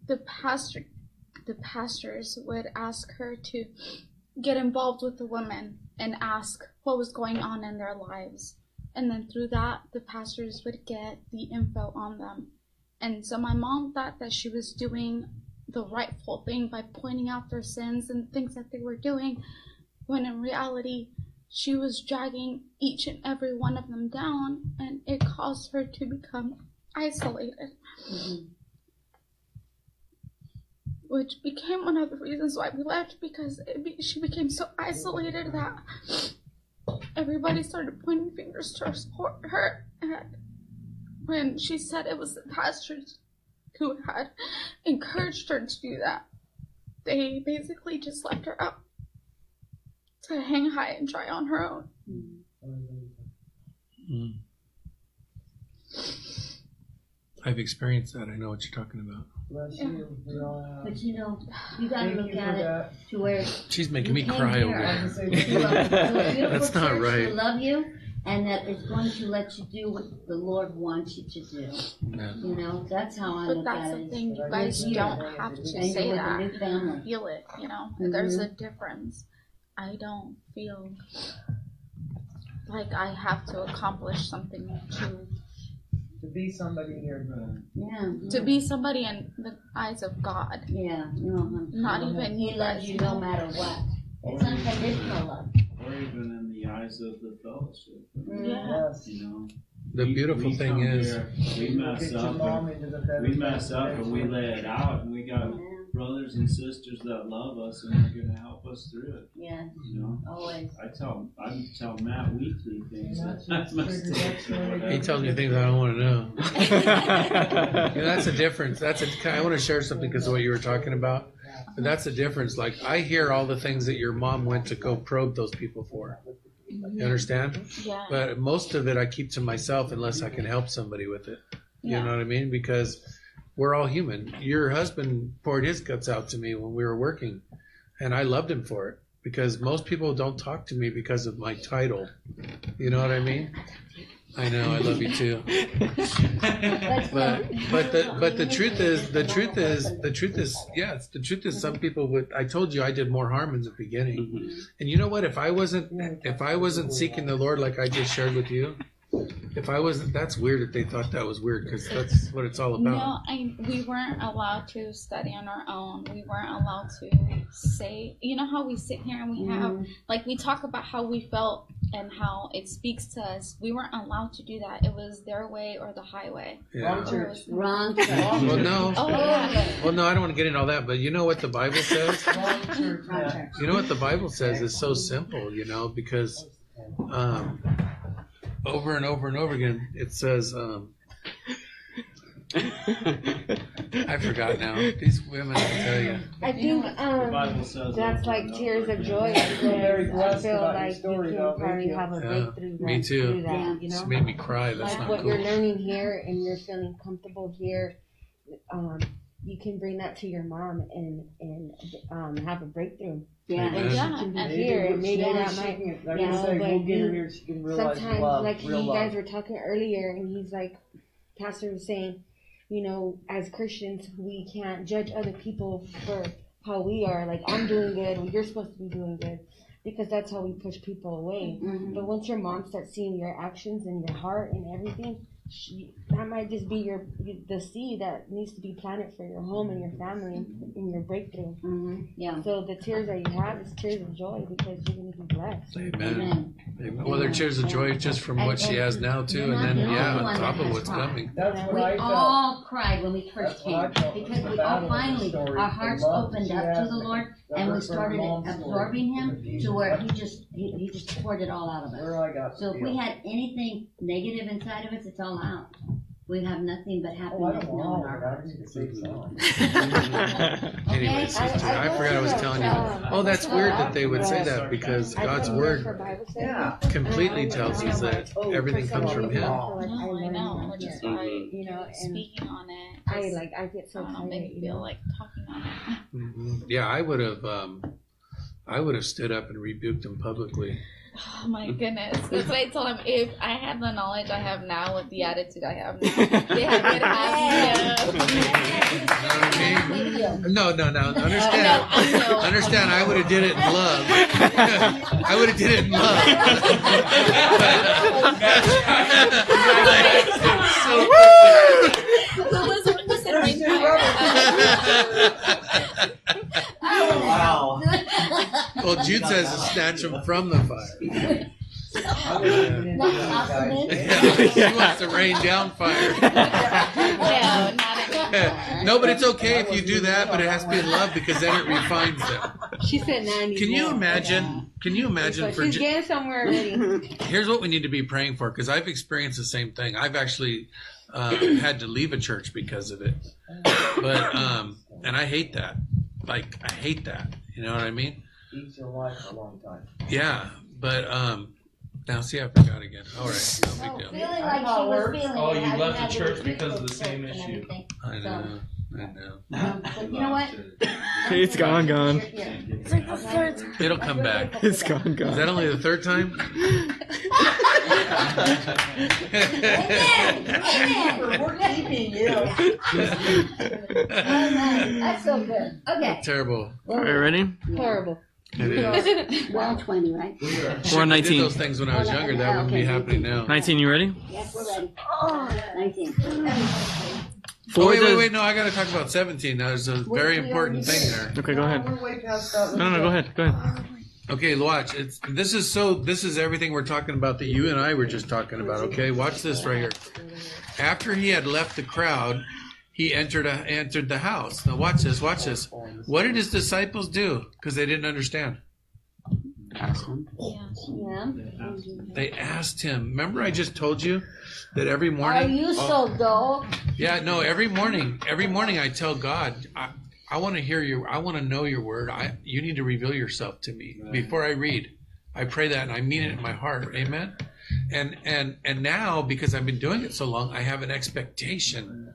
the pastor, the pastors would ask her to get involved with the women and ask what was going on in their lives, and then through that, the pastors would get the info on them. And so my mom thought that she was doing the rightful thing by pointing out their sins and things that they were doing, when in reality, she was dragging each and every one of them down, and it caused her to become isolated. Mm-hmm. Which became one of the reasons why we left because be, she became so isolated that everybody started pointing fingers towards her. And when she said it was the pastors who had encouraged her to do that. They basically just left her up to hang high and dry on her own. Mm. I've experienced that. I know what you're talking about. Bless you. We all have. But you know, you gotta Thank look you at it that. to where She's making You me came cry here. over I was there. gonna say, you love, to a beautiful That's not church right. to love you, and that it's going to let you do what the Lord wants you to do. Yeah. You know, that's how I But look that's at the it. thing, you But guys you're don't have to And And you're say with a that. new family. Feel it, you know. There's mm-hmm. a difference. I don't feel like I have to accomplish something to To be somebody here, man. Yeah. to be somebody in the eyes of God. Yeah. No. hun. Not even He loves you no matter what. It's unconditional love. or even in the eyes of the fellowship. Mm. Yeah. Yes. You know. The We- beautiful we thing is, here, we mess up. and- into the bed. We mess up and we lay it out, and we got Yeah. Brothers and sisters that love us and are going to help us through it. Yeah. You know. Always. I tell I tell Matt weekly things that that's that's my triggered mistakes or that whatever. he tells me things I don't want to know. Yeah, that's a difference. That's a. I want to share something because of what you were talking about. But that's the difference. Like I hear all the things that your mom went to go probe those people for. You understand? Yeah. But most of it I keep to myself unless I can help somebody with it. You Yeah. know what I mean? Because we're all human. Your husband poured his guts out to me when we were working, and I loved him for it because most people don't talk to me because of my title. You know what I mean? I know, I love you too. but but the but the truth is the truth is the truth is yes the truth is some people would I told you I did more harm in the beginning mm-hmm. and you know what if I wasn't if I wasn't seeking the Lord like I just shared with you if I wasn't that's weird that they thought that was weird because that's what it's all about No, I, we weren't allowed to study on our own. We weren't allowed to say, you know how we sit here and we have, Mhm. like, we talk about how we felt and how it speaks to us. We weren't allowed to do that. It was their way or the highway. Yeah. Wrong Or it was- Wrong well no Oh, yeah. well no I don't want to get into all that but you know what the Bible says You know what the Bible says is so simple, you know, because um, over and over and over again it says, um, I forgot now. These women, I tell you. I think um, that's like tears of joy. very because I feel like you though. can Thank probably you. have a Yeah, breakthrough me too. through that. You It's made me cry. That's like not what cool. you're learning here, and you're feeling comfortable here. Um, you can bring that to your mom and and um, have a breakthrough. Yeah. Amen. And she Yeah, can be and- here, and maybe Maybe that might can- like you know, say, but we'll get you- in here, she can realize sometimes love, like you love. guys were talking earlier and he's like pastor was saying you know as christians we can't judge other people for how we are like i'm doing good well you're supposed to be doing good because that's how we push people away Mhm. but once your mom starts seeing your actions and your heart and everything she, that might just be your the seed that needs to be planted for your home and your family and your breakthrough hmm Yeah. so the tears that you have is tears of joy because you're going to be blessed Amen. Amen. Amen. Well, they're tears of joy just from what she has now too, and then yeah, on top of what's coming. That's what We I felt. all cried when we first That's came because we all finally our hearts opened up to the Lord that and we started absorbing Him to where He just he, he just poured it all out of us. Where I got So if we had anything negative inside of us, it's all out. We have nothing but Oh, happiness don't now in our I hearts. need to say something. I forgot I was telling you. that. Oh, that's weird that they would say that because God's word completely tells us that everything comes from Him. No, I know, which is why you know speaking on it. I like I get so I don't make feel like talking on it. Mhm. Yeah, I would have. Um, I would have stood up and rebuked him publicly. Oh my goodness. That's why I told him if I had the knowledge I have now with the attitude I have now, they had could have me. No, no, no. Understand? I know. Understand? I would have did it in love. I would have did it in love. Who was the one who Wow. well, Jude says to snatch him from the fire. Yeah, she wants to rain down fire. No, not anymore. no, but it's okay if you do that, but it has to be in love because then it refines them. She said ninety. Can you imagine? Can you imagine for She's Ju- getting somewhere already. here's what we need to be praying for because I've experienced the same thing. I've actually uh, had to leave a church because of it, but um, and I hate that. Like I hate that. You know what I mean? Eats your life a long time. Yeah, but um, now see, I forgot again. All right, no big deal. Feeling like she was feeling Oh, you left the church because of the same issue. I know. I know. But you know what? It's gone, gone. It's like the third time. It'll come back. It's gone, gone. Is that only the third time? We're keeping you. That's so good. Okay. Terrible. Are you ready? Horrible. It is. Well, 20, right? We're on I did 19. those things when I was younger. That wouldn't be happening now. 19, you ready? Yes, we're ready. 19. Oh, Four wait, wait, does- wait. No, I got to talk about 17. Now, there's a very important thing there. Okay, go ahead. We're way past that. No, no, no, go ahead. Go ahead. Okay, watch. It's this is so. This is everything we're talking about that you and I were just talking about. Okay, watch this right here. After he had left the crowd, he entered a, entered the house. Now watch this. Watch this. What did his disciples do? Because they didn't understand. Yeah. They asked him. Remember, I just told you that every morning. Are morning. you so oh. dull? Yeah, no. Every morning, every morning, I tell God, I, I want to hear your, I want to know your word. I, you need to reveal yourself to me before I read. I pray that and I mean it in my heart. Amen. And and and now because I've been doing it so long, I have an expectation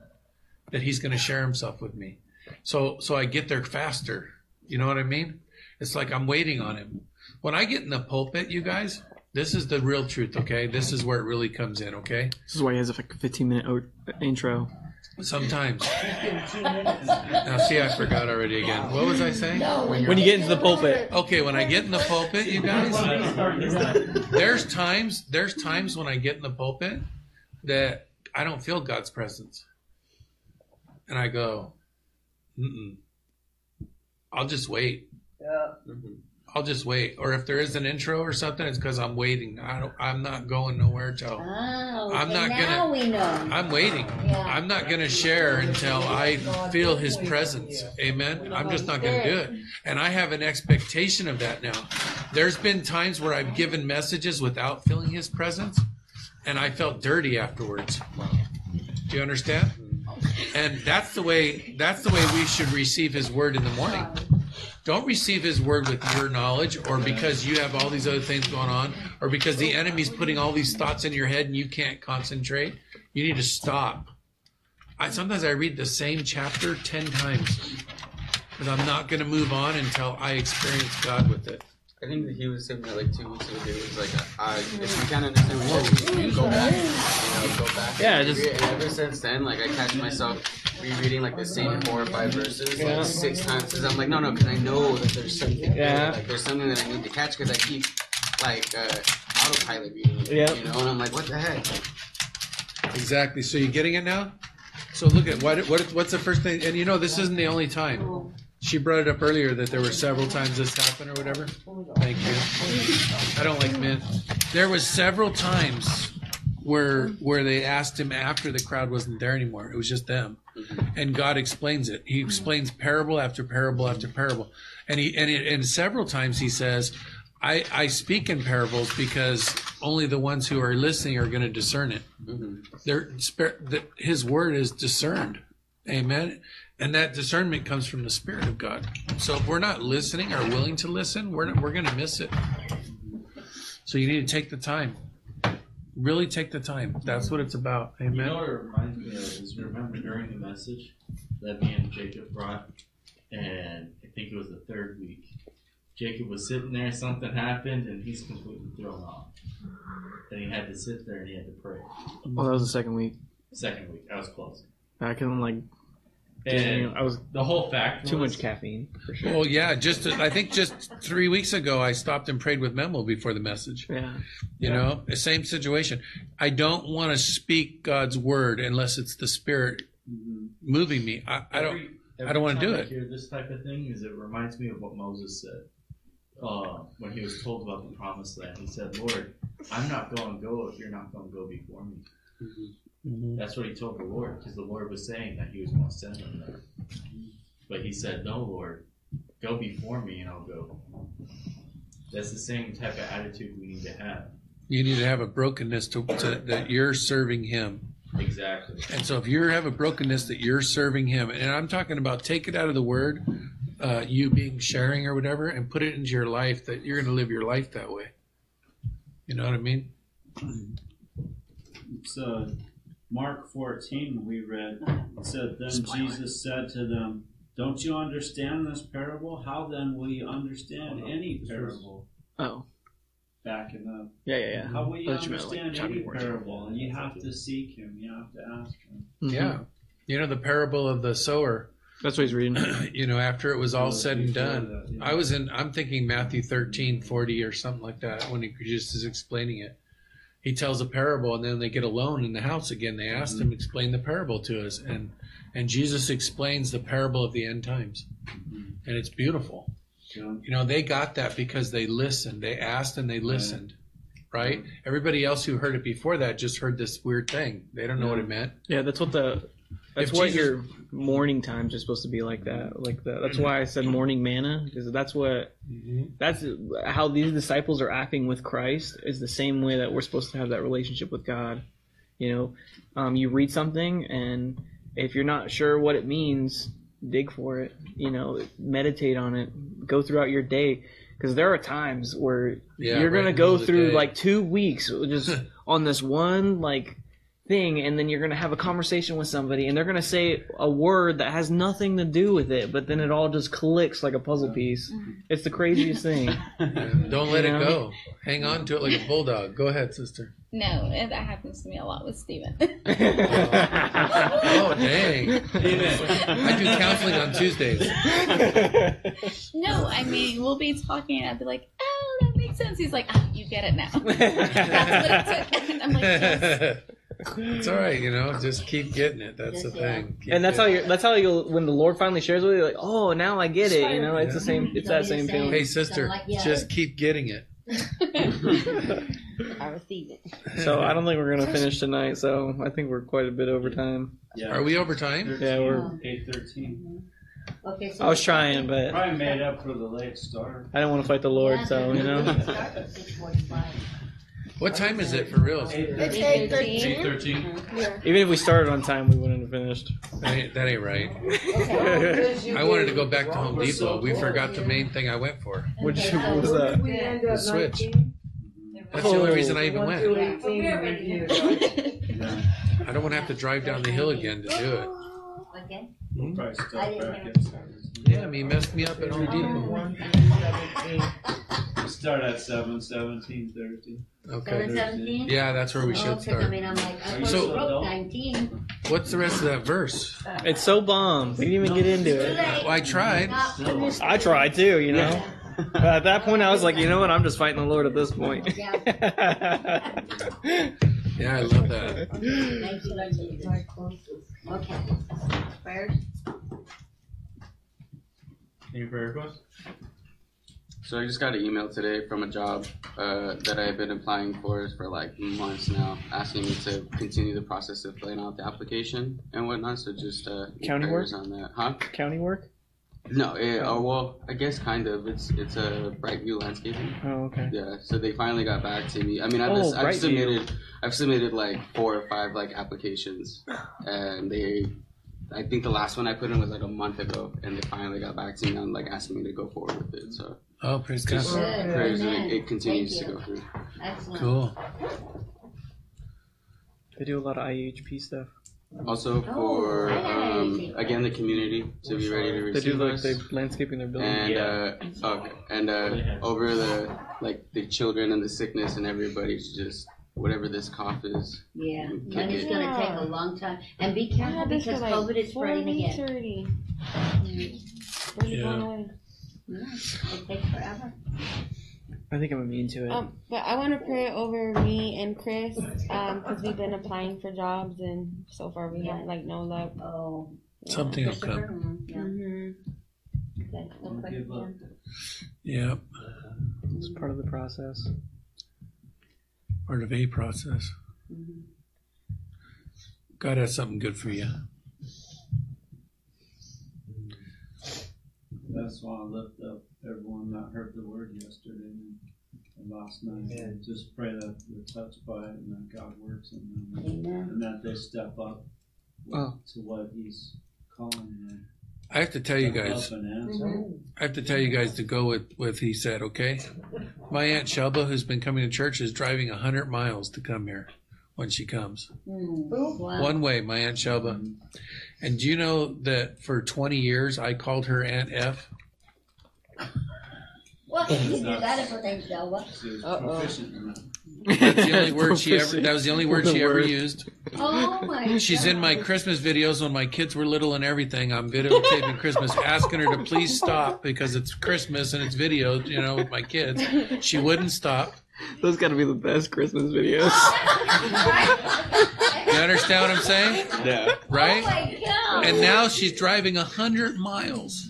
that he's going to share himself with me. So so I get there faster. You know what I mean? It's like I'm waiting on him. When I get in the pulpit, you guys, this is the real truth, okay? This is where it really comes in, okay? This is why he has a 15 minute o- intro. Sometimes. Now, see, I forgot already again. What was I saying? When you get into the pulpit. Okay, when I get in the pulpit, you guys, there's times there's times when I get in the pulpit that I don't feel God's presence, and I go, Mm-mm. I'll just wait. Yeah. Mm-hmm. I'll just wait. Or if there is an intro or something, it's because I'm waiting. I don't. I'm not going nowhere till Oh, I'm not now gonna- we know. I'm waiting. Yeah. I'm not going to share until I feel His presence. Amen. I'm just not going to do it. And I have an expectation of that now. There's been times where I've given messages without feeling His presence, and I felt dirty afterwards. Do you understand? And that's the way. That's the way we should receive His word in the morning. Don't receive His word with your knowledge, or because you have all these other things going on, or because the enemy's putting all these thoughts in your head and you can't concentrate. You need to stop. I sometimes I read the same chapter ten times, because I'm not going to move on until I experience God with it. I think that he was saying that like two weeks ago. He was like, uh, if you can't understand what you're reading, go back. You know, go back. Yeah, just- And ever since then, like I catch myself rereading like the same four or five verses Yeah. like six times. Because I'm like, no, no, because I know that there's something. Yeah. Like there's something that I need to catch because I keep like uh, autopilot reading. it, Yeah. You know, and I'm like, what the heck? Exactly. So you're getting it now. So look at what what what's the first thing? And you know this isn't the only time. She brought it up earlier that there were several times this happened or whatever. Thank you. I don't like mint. There was several times where where they asked him after the crowd wasn't there anymore. It was just them, Mm-hmm. and God explains it. He explains parable after parable after parable, and he and it, and several times he says, "I I speak in parables because only the ones who are listening are going to discern it." Mm-hmm. Their spirit, the, His word is discerned, Amen. And that discernment comes from the Spirit of God. So if we're not listening or willing to listen, we're not, we're going to miss it. So you need to take the time. Really take the time. That's what it's about. You Amen. know what it reminds me of is remember during the message that me and Jacob brought, and I think it was the third week. Jacob was sitting there, something happened, and he's completely thrown off. Then he had to sit there and he had to pray. Well, that was the second week. Second week, I was close. I couldn't like. And I was the whole fact too was- much caffeine for sure. Well, yeah. Just I think just three weeks ago, I stopped and prayed with Memo before the message. Yeah. You know, the same situation. I don't want to speak God's word unless it's the Spirit moving me. I, I don't. Every I don't wanna time do I it. hear this type of thing is it reminds me of what Moses said uh, when he was told about the promised land. He said, "Lord, I'm not going to go if you're not going to go before me." That's what he told the Lord because the Lord was saying that he was going to send him there. But he said, "No, Lord, go before me and I'll go." That's the same type of attitude we need to have. You need to have a brokenness to, to that you're serving Him. Exactly. And so if you have a brokenness that you're serving him, and I'm talking about take it out of the word, uh, you being sharing or whatever, and put it into your life that you're going to live your life that way. You know what I mean? It's uh, Mark 14 we read. It said, Then Jesus said to them, Don't you understand this parable? How then will you understand any parable? Oh. Backing up. Yeah, yeah, yeah. How will you I thought you meant, like, understand chapter any 14. parable? You have to seek him. You have to ask him. Mm-hmm. Yeah. You know the parable of the sower. That's what he's reading. you know, after it was all said and done, that, yeah. I was in. I'm thinking Matthew 13, 40 or something like that when he just is explaining it. He tells a parable, and then they get alone in the house again. They asked him mm-hmm. explain the parable to us, and and Jesus explains the parable of the end times, mm-hmm. and it's beautiful. Yeah. You know, they got that because they listened. They asked and they listened. Right? Everybody else who heard it before that just heard this weird thing. They don't know what it meant. Yeah, that's what the. That's If what Jesus- your morning times are supposed to be like that. Like the, that's why I said morning manna because that's what that's how these disciples are acting with Christ is the same way that we're supposed to have that relationship with God. You know, um, you read something and if you're not sure what it means, dig for it. You know, meditate on it. Go throughout your day. Because there are times where Yeah, you're right gonna go middle of the through like two weeks just on this one like thing, and then you're gonna have a conversation with somebody, and they're gonna say a word that has nothing to do with it, but then it all just clicks like a puzzle piece. Mm-hmm. It's the craziest thing. Don't let You it go. Hang on to it like a bulldog. Go ahead, sister. No, that happens to me a lot with Steven. Oh dang! I do counseling on Tuesdays. no, I mean we'll be talking and I'll be like, oh, that makes sense. He's like, oh, you get it now. That's what it took. And I'm like, yes. It's all right, you know. Just keep getting it. That's the thing. Keep and that's how getting you. That's how you. When the Lord finally shares with you, like, oh, now I get it. You know, it's the same. It's that same it. feeling. Hey, sister, just keep getting it. I receive it. So I don't think we're gonna finish tonight. So I think we're quite a bit over time. Yeah. Are we over time? Yeah, we're. eight thirteen. Mm-hmm. Okay, so I was trying, but Probably made up for the late start. I didn't want to fight the Lord. So you know. What time is it for real? It's eight thirteen. 8:13. Yeah. Even if we started on time, we wouldn't have finished. That ain't, that ain't right. I wanted to go back to Home Depot. We forgot the main thing I went for. Which what was that? We end The at Switch. 19. That's the only reason I even One through went. 18 review. I don't want to have to drive down the hill again to do it. Okay. We'll hmm? probably start I didn't back hear at seven. Yeah, I mean, messed me up at Home Depot. Oh. One through 17. We start at seven, seventeen, thirteen. Okay. Seven seventeen? Yeah, that's where we Oh, should 'cause I start. mean, I'm like, I thought So- you wrote nineteen. What's the rest of that verse? Uh, it's so bomb. We didn't even get into it. Well, I tried. Not finished. I tried too. You know. But at that point, I was like, you know what? I'm just fighting the Lord at this point. Yeah, I love that. Okay. Prayers? Any prayer requests? So I just got an email today from a job uh, that I've been applying for for like months now, asking me to continue the process of filling out the application and whatnot. So just uh, County prayers on that, huh? County work? No, it, uh, well, I guess kind of. It's it's a bright Brightview landscaping. Oh, okay. Yeah, so they finally got back to me. I mean, I've, Oh, I've Brightview. submitted, I've submitted like four or five like applications, and they, I think the last one I put in was like a month ago, and they finally got back to me on like asking me to go forward with it. So Oh, praise God. just Good. prayers it, it continues to go through. Excellent. Cool. They do a lot of IHP stuff. Also Oh, for I um, again the community to be ready to receive They do like us. they landscaping their building. and Yeah. uh, okay. and uh, over the like the children and the sickness and everybody to just whatever this cough is. Yeah, and it's gonna take a long time, and be careful had this because for like COVID is four spreading weeks again. already. Mm. Really Yeah. going away. Yeah, it takes forever. I think I'm immune to it. Um, but I want to pray over me and Chris because we've been applying for jobs and so far we have like no luck. Oh. yeah. Something will come. Yeah. hmm Okay, no Don't give up. question. Yep. it's part of the process. Part of a process. Mhm. God has something good for you. That's why I lift up everyone that heard the word yesterday and, and last night. And just pray that they're touched by it and that God works in them. Amen. And that they step up Oh. to what He's calling them. I have to tell you guys. help and answer. I have to tell you guys to go with with he said. Okay. My aunt Shelba, who's been coming to church, is driving hundred miles to come here when she comes. Mm. Wow. One way, my aunt Shelba. And do you know that for 20 years I called her Aunt F? What can you do that for things, Delva? Was Uh-oh. that. That's the only word she ever. That was the only word she ever used. Oh my She's in my Christmas videos when my kids were little and everything. I'm videotaping Christmas, asking her to please stop because it's Christmas and it's video, you know, with my kids. She wouldn't stop. Those got to be the best Christmas videos. You understand what I'm saying? Yeah. Right? Oh Right? my God. And now she's driving a hundred miles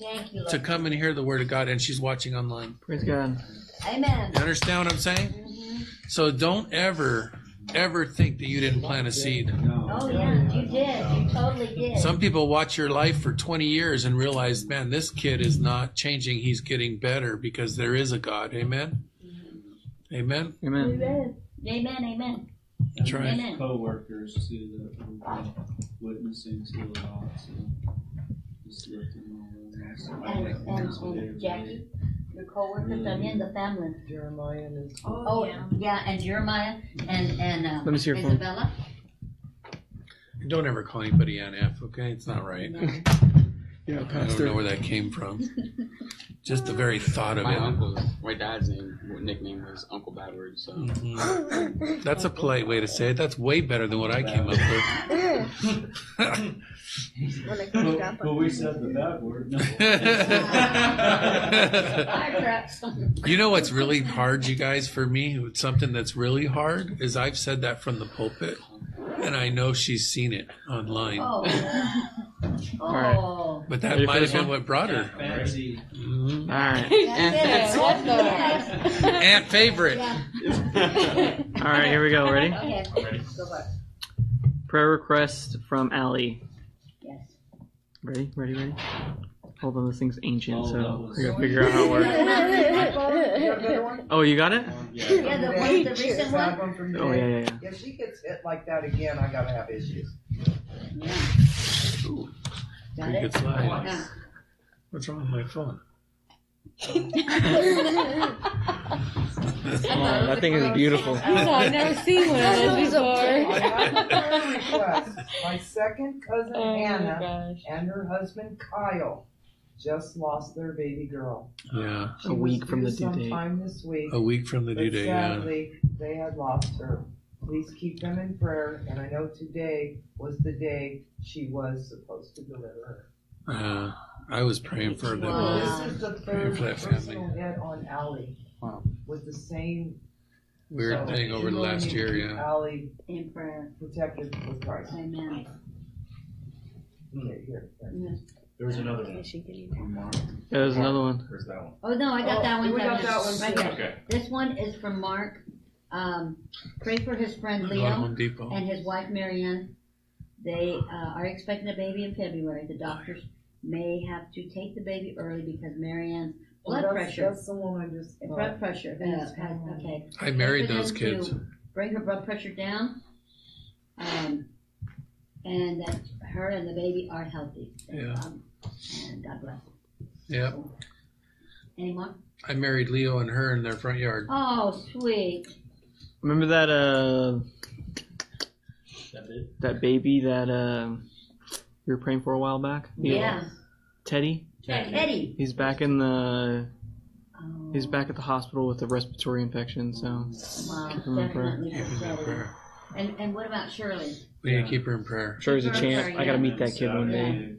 Thank you, to come and hear the word of God, and she's watching online. Praise God. Amen. You understand what I'm saying? Mm-hmm. So don't ever, ever think that you didn't plant a seed. Oh yeah, you did. You totally did. Some people watch your life for 20 years and realize, man, this kid is not changing. He's getting better because there is a God. Amen. Amen. Amen. Amen. Amen. Amen. That's right. Amen. Co-workers too that we've been witnessing to a lot. So just lifting all of them. And, and, and Jackie, your coworker también, the family. Jeremiah and his. Oh, yeah, yeah, and Jeremiah and, and, uh, Let me see your phone. Isabella. Don't ever call anybody Aunt F, okay? It's not right. Yeah, I don't know where that came from. Just the very thought of My it. uncle, my dad's name, nickname was Uncle Bad Words. So Mhm. That's a polite way to say it. That's way better than what I came up with. When it comes. But we said the bad word. No. you know what's really hard, you guys, for me? Something that's really hard is I've said that from the pulpit, and I know she's seen it online. Oh. Right. Oh. But that Ready might have been one? what brought her. Fancy. Mhm. All right. That's it. What the? Aunt favorite. Yeah. All right, here we go. Ready? Okay. Ready? Go for. Prayer request from Allie. Yes. Ready? Ready? Ready? Hold on, this thing's ancient, Oh, so was- we gotta figure out how it works. You got another one? Oh, you got it? Um, yeah. Yeah, the one, the recent one. one Oh, yeah, yeah, yeah. If she gets hit like that again, I gotta have issues. Yeah. Got Pretty it? good slide. Yeah. What's wrong with my phone? Oh, that thing is beautiful. I've never seen one of those before. have a prayer request. My second cousin Oh my Hannah and her husband Kyle just lost their baby girl. Yeah, She A week from the due date. Sometime this week. a week from the due But date. Yeah. sadly, they had lost her. Please keep them in prayer, and I know today was the day she was supposed to deliver her. Uh, I was praying for them. Wow. This is the Praying third for that personal hit on Ally Wow. with the same Weird so thing over the last year. Yeah. Ally In prayer. protected with Christ. Amen. Okay, here. here. There was another one. From Mark. Yeah, there's another one. Where's that one? Oh, no, I got Oh, that one. we got that one Right too. Okay. This one is from Mark. Um, pray for his friend Go Leo Home Depot. and his wife Marianne. They uh, are expecting a baby in February. The doctors may have to take the baby early because Marianne's Oh, blood that's- pressure. That's the one I just. and blood pressure. Uh, Yes. has, okay. I married For them those kids. to Bring her blood pressure down. Um, and that her and the baby are healthy. Yeah. Um, and God bless. Yeah. Any more? I married Leo and her in their front yard. Oh, sweet. Remember that uh That that baby that uh we were praying for a while back? Yeah. Teddy. Eddie. He's back in the Oh, he's back at the hospital with a respiratory infection. So wow, Keep him in prayer. Keep him in prayer. And and what about Shirley? We need to keep her in prayer. sure there's a Keep her chance. I gotta meet that kid one day.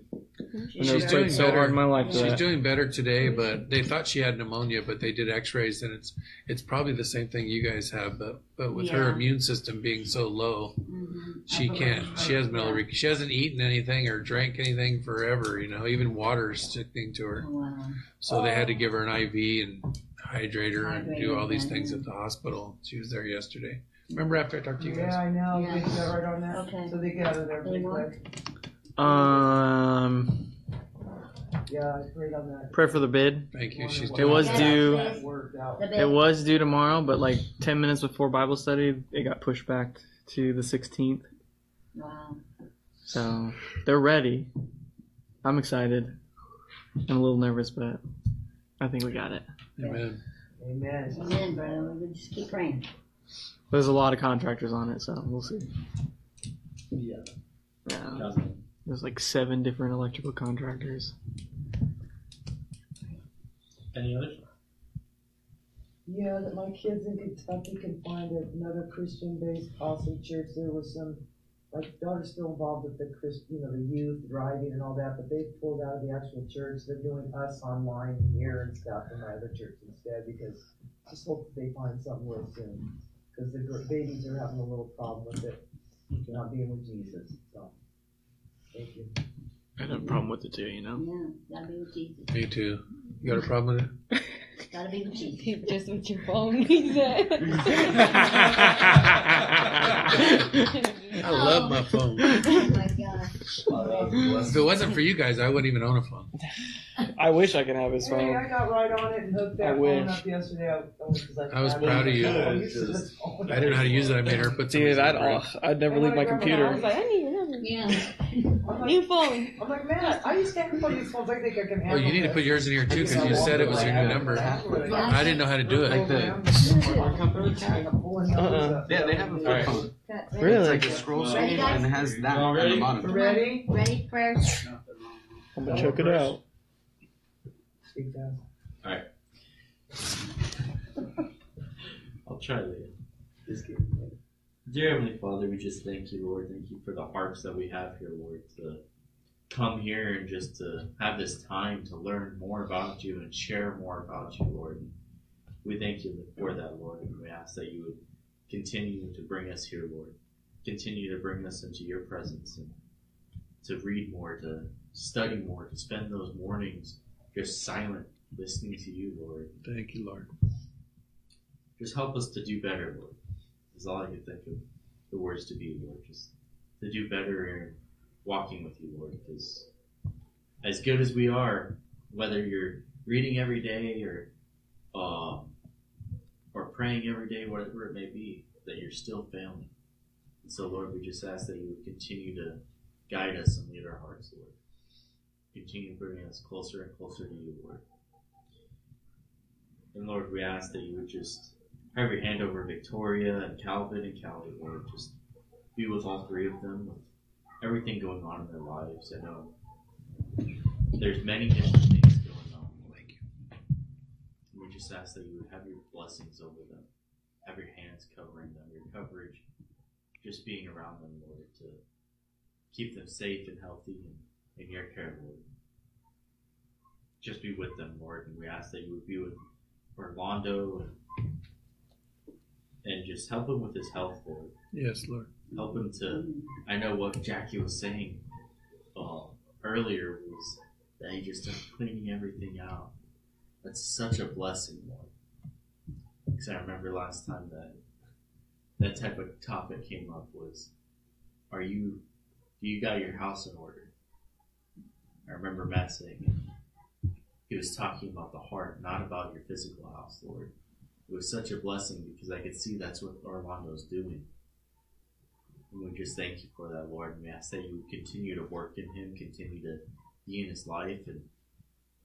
She- I She's it's doing played so better. hard in my life She's that. doing better today, but they thought she had pneumonia, but they did X-rays, and it's it's probably the same thing you guys have, but but with her immune system being so low, Mhm. she can't. believe She hasn't been able to. She hasn't eaten anything or drank anything forever. You know, even water is sticking to her. Oh, wow. So they had to give her an IV and hydrate her and do all these things at the hospital. She was there yesterday. Remember after I talked to you Yeah, guys? I know. Yeah. They got right on that. Okay. So they get out of there Any pretty quick. Um, Yeah, I prayed on that. pray for the bid. Thank you. She's It doing was due. that's- Worked out. The It was due tomorrow, but like ten minutes before Bible study, it got pushed back to the 16th. Wow. So they're ready. I'm excited. I'm a little nervous, but I think we got it. Amen. Amen. Amen, brother. We just keep praying. There's a lot of contractors on it, so we'll see. Yeah. Yeah, Doesn't. There's like seven different electrical contractors. Any others? Yeah, that my kids in Kentucky can find another Christian-based awesome church. There was some, my daughter's still involved with the Christ, you know, the youth driving and all that, but they pulled out of the actual church. They're doing us online here and stuff in my other church instead because just hope that they find something real soon. Because the babies are having a little problem with it, not being with Jesus. So, thank you. I had a problem with it too, you know. Yeah, gotta be with Jesus. Me too. You got a problem with it? Gotta be with Jesus. Keep just with your phone, he said. I love my phone. Oh my gosh. If it wasn't for you guys, I wouldn't even own a phone. I wish I could have his Hey, phone. I got right on it and hooked I that wish. up yesterday. I, only 'cause I, I was proud of you. I used to this phone. I didn't know how to use it. I made her put some. Dude, I'd, oh, I'd never leave my computer. I was like, I need another again. I'm New phone. I'm like, man, I used to have one of these phones. I think I can handle Well, you need to put yours in here too because you said it was your new number. I didn't know how to do Like it. the our company. Uh-uh. Yeah, they have a flip phone. Really? It's like a scroll screen guys? and it has that on the bottom. Ready? Ready, prayers? I'm gonna check it out. Speak fast. I'll try later. Dear Heavenly Father, we just thank you, Lord. Thank you for the hearts that we have here, Lord, to come here and just to have this time to learn more about you and share more about you, Lord. We thank you for that, Lord, and we ask that you would continue to bring us here, Lord. Continue to bring us into your presence and to read more, to study more, to spend those mornings just silent, listening to you, Lord. Thank you, Lord. Just help us to do better, Lord. Is all I can think of the words to be, Lord. Just to do better in walking with you, Lord. Because as good as we are, whether you're reading every day or um, or praying every day, whatever it may be, that you're still failing. And so, Lord, we just ask that you would continue to guide us and lead our hearts, Lord. Continue bringing us closer and closer to you, Lord. And Lord, we ask that you would just have your hand over Victoria and Calvin and Callie, Lord. Just be with all three of them, with everything going on in their lives. I know there's many different things going on. Thank we just ask that you would have your blessings over them, have your hands covering them, your coverage, just being around them, Lord, to keep them safe and healthy and in your care, Lord. Just be with them, Lord, and we ask that you would be with Orlando and, and just help him with his health, Lord. Yes, Lord. Help him to. I know what Jackie was saying uh, earlier was that he just started cleaning everything out. That's such a blessing, Lord. Because I remember last time that that type of topic came up was, "Are you? Do you got your house in order?" I remember Matt saying he was talking about the heart, not about your physical house, Lord. It was such a blessing because I could see that's what Orlando's doing. And we just thank you for that, Lord. And we ask that you continue to work in him, continue to be in his life, and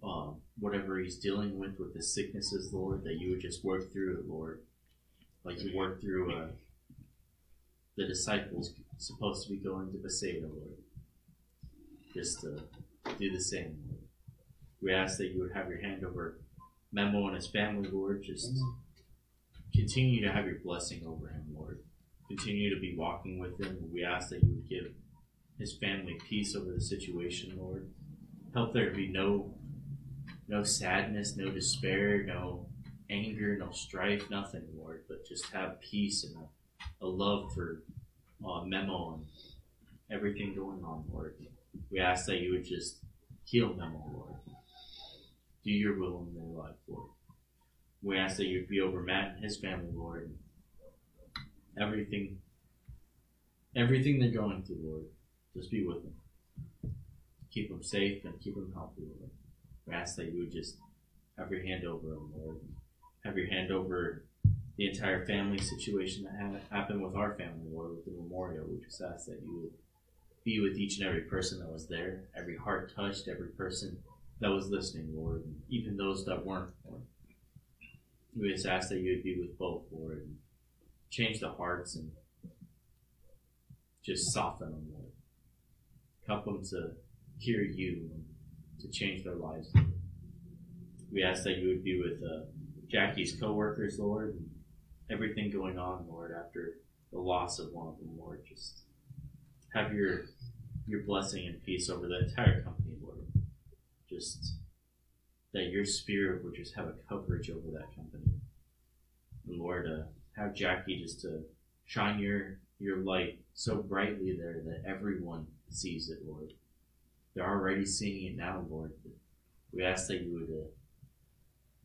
um, whatever he's dealing with with his sicknesses, Lord, that you would just work through it, Lord. Like you worked through uh, the disciples supposed to be going to Bethsaida, Lord. Just to do the same, Lord. We ask that you would have your hand over Memo and his family, Lord. Just continue to have your blessing over him, Lord. Continue to be walking with him. We ask that you would give his family peace over the situation, Lord. Help there be no no sadness, no despair, no anger, no strife, nothing, Lord, but just have peace and a, a love for uh, Memo and everything going on, Lord. We ask that you would just heal Memo, Lord. Do your will in their life, Lord. We ask that you'd be over Matt and his family, Lord. Everything, everything they're going through, Lord, just be with them. Keep them safe and keep them healthy, Lord. We ask that you would just have your hand over them, Lord. Have your hand over the entire family situation that ha- happened with our family, Lord, with the memorial. We just ask that you would be with each and every person that was there, every heart touched, every person that was listening, Lord, even those that weren't, Lord. We just ask that you would be with both, Lord, and change the hearts and just soften them, Lord. Help them to hear you to change their lives. We ask that you would be with uh, Jackie's coworkers, Lord, and everything going on, Lord, after the loss of one of them, Lord. Just have your your blessing and peace over the entire company, Lord. Just that your spirit would just have a coverage over that company. And Lord, uh, have Jackie just to shine your your light so brightly there that everyone sees it, Lord. They're already seeing it now, Lord. We ask that you would uh,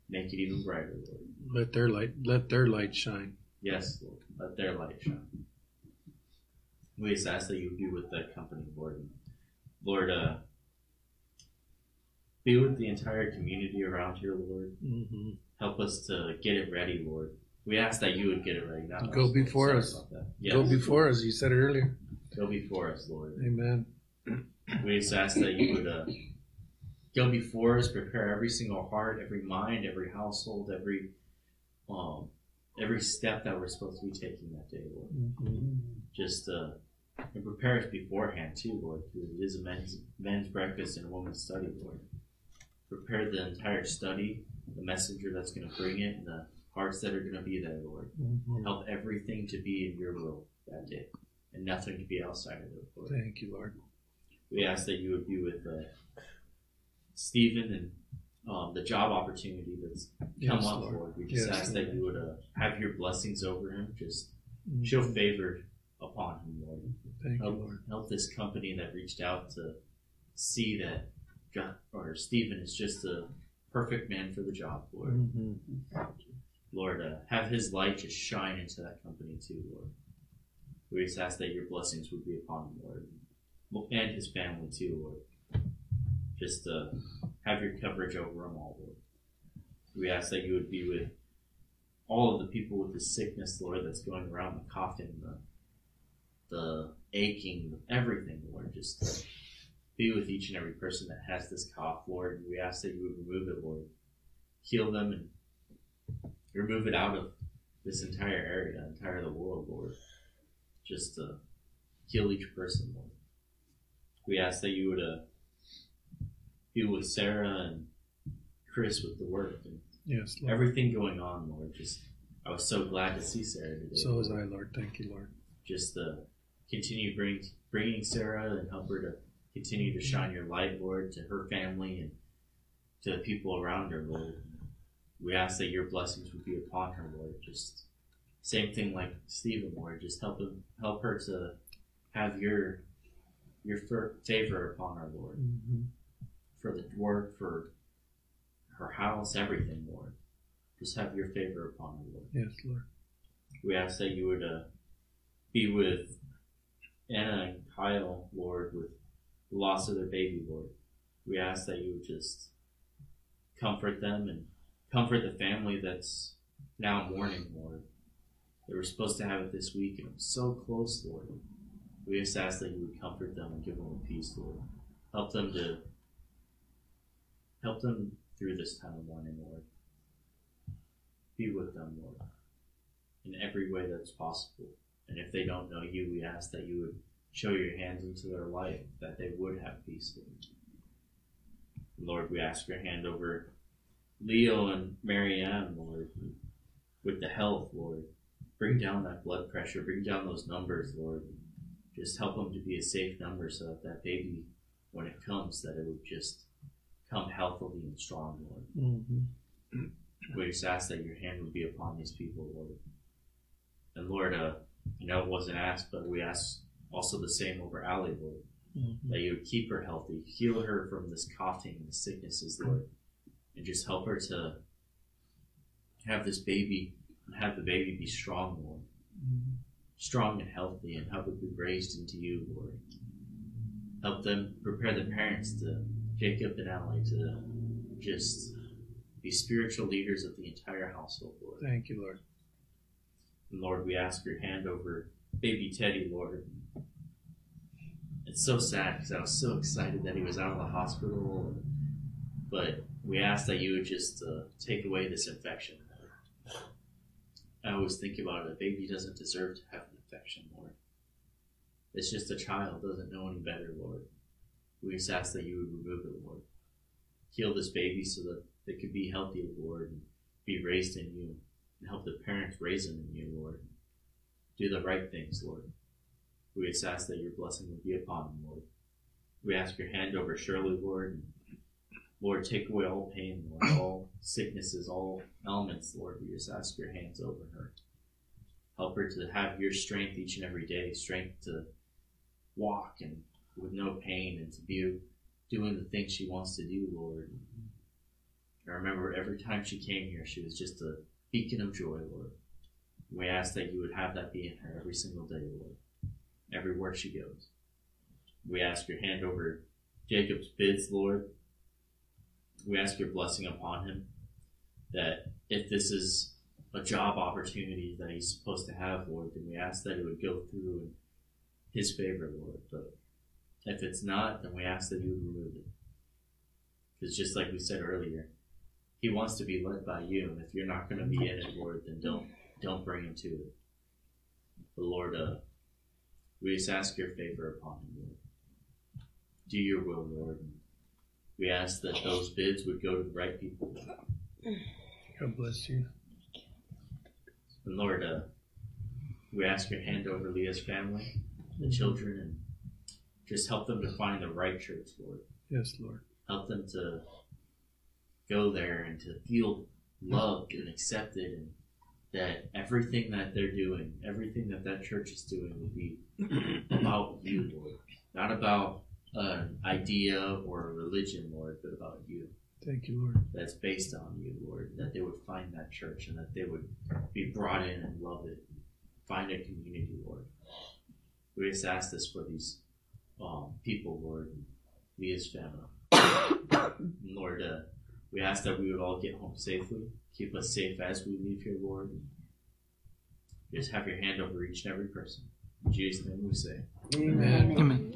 make it even brighter, Lord. Let their light let their light shine. Yes, Lord. Let their light shine. We just ask that you be with that company, Lord. Lord, uh, be with the entire community around here, Lord. Mm-hmm. Help us to get it ready, Lord. We ask that you would get it ready. Not Go us. before Sorry us. that. Go before us. You said it earlier. Go before us, Lord. Amen. We just ask that you would uh, go before us, prepare every single heart, every mind, every household, every um, every step that we're supposed to be taking that day, Lord. Mm-hmm. Just uh, and prepare us beforehand too, Lord. Because it is a men's men's breakfast and a woman's study, Lord. Prepare the entire study, the messenger that's going to bring it, and the hearts that are going to be there, Lord. Mhm. Help everything to be in your will that day, and nothing to be outside of it, Lord. Thank you, Lord. We ask that you would be with uh, Stephen and um, the job opportunity that's come Yes, up, Lord. Lord. We just Yes, ask that you would uh, have your blessings over him. Just Mhm. show favor upon him, Lord. Thank you, help, Lord. help this company that reached out to see that God, or Stephen is just a perfect man for the job, Lord. Mhm. Lord, uh, have his light just shine into that company too, Lord. We just ask that your blessings would be upon him, Lord, and his family too, Lord. Just uh, have your coverage over them all, Lord. We ask that you would be with all of the people with the sickness, Lord, that's going around the coughing, the the aching, everything, Lord. Just uh, be with each and every person that has this cough, Lord. We ask that you would remove it, Lord. Heal them and remove it out of this entire area, entire the world, Lord. Just uh, heal each person, Lord. We ask that you would uh, be with Sarah and Chris with the work and Yes, Lord. everything going on, Lord. Just I was so glad to see Sarah today. So was I, Lord. Thank you, Lord. Just uh, continue bring, bringing Sarah and help her to continue to shine your light, Lord, to her family and to the people around her, Lord. We ask that your blessings would be upon her, Lord. Just same thing like Stephen, Lord. Just help him, help her to have your your favor upon her, Lord, Mhm. for the work, for her house, everything, Lord. Just have your favor upon her, Lord. Yes, Lord. We ask that you would uh, be with Anna and Kyle, Lord, with the loss of their baby, Lord. We ask that you would just comfort them and comfort the family that's now mourning, Lord. They were supposed to have it this week, and it was so close, Lord. We just ask that you would comfort them and give them peace, Lord. Help them to help them through this time of mourning, Lord. Be with them, Lord in every way that's possible. And if they don't know you, we ask that you would show your hands into their life, that they would have peace. Lord, Lord we ask your hand over Leo and Marianne, Lord, with the health, Lord. Bring down that blood pressure, bring down those numbers, Lord. Just help them to be a safe number so that that baby, when it comes, that it would just come healthily and strong, Lord. Mhm. We just ask that your hand would be upon these people, Lord. And Lord, uh, I know it wasn't asked, but we ask also the same over Allie, Lord. Mhm. That you would keep her healthy, heal her from this coughing and the sicknesses, Lord. And just help her to have this baby, have the baby be strong, Lord. Mhm. Strong and healthy, and help it be raised into you, Lord. Help them prepare the parents to Jacob and Allie to just be spiritual leaders of the entire household, Lord. Thank you, Lord. And Lord, we ask your hand over baby Teddy, Lord. It's so sad because I was so excited that he was out of the hospital. But we ask that you would just uh, take away this infection. I always think about it. A baby doesn't deserve to have an infection, Lord. It's just a child, doesn't know any better, Lord. We just ask that you would remove it, Lord. Heal this baby so that they could be healthy, Lord, and be raised in you and help the parents raise them in you, Lord. Do the right things, Lord. We just ask that your blessing would be upon them, Lord. We ask your hand over Shirley, Lord. Lord, take away all pain, Lord, all sicknesses, all ailments, Lord. We just ask your hands over her. Help her to have your strength each and every day, strength to walk and with no pain and to be doing the things she wants to do, Lord. I remember every time she came here, she was just a beacon of joy, Lord. We ask that you would have that be in her every single day, Lord, everywhere she goes. We ask your hand over Jacob's bids, Lord. We ask your blessing upon him. That if this is a job opportunity that he's supposed to have, Lord, then we ask that it would go through and His favor, Lord. But if it's not, then we ask that you would remove it. Because just like we said earlier, He wants to be led by you. And if you're not going to be in it, Lord, then don't don't bring him to it. But Lord, uh, we just ask your favor upon him, Lord. Do your will, Lord. We ask that those bids would go to the right people. God bless you. And Lord, uh, we ask your hand over Leah's family, the children, and just help them to find the right church, Lord. Yes, Lord. Help them to go there and to feel loved and accepted, and that everything that they're doing, everything that that church is doing, will be about you, Lord. Not about an idea or a religion, Lord, but about you. Thank you, Lord. That's based on you, Lord. That they would find that church and that they would be brought in and love it. Find a community, Lord. We just ask this for these um, people, Lord, and as family. Lord, uh, we ask that we would all get home safely. Keep us safe as we leave here, Lord. Just have your hand over each and every person. In Jesus' name we say. Amen. Amen.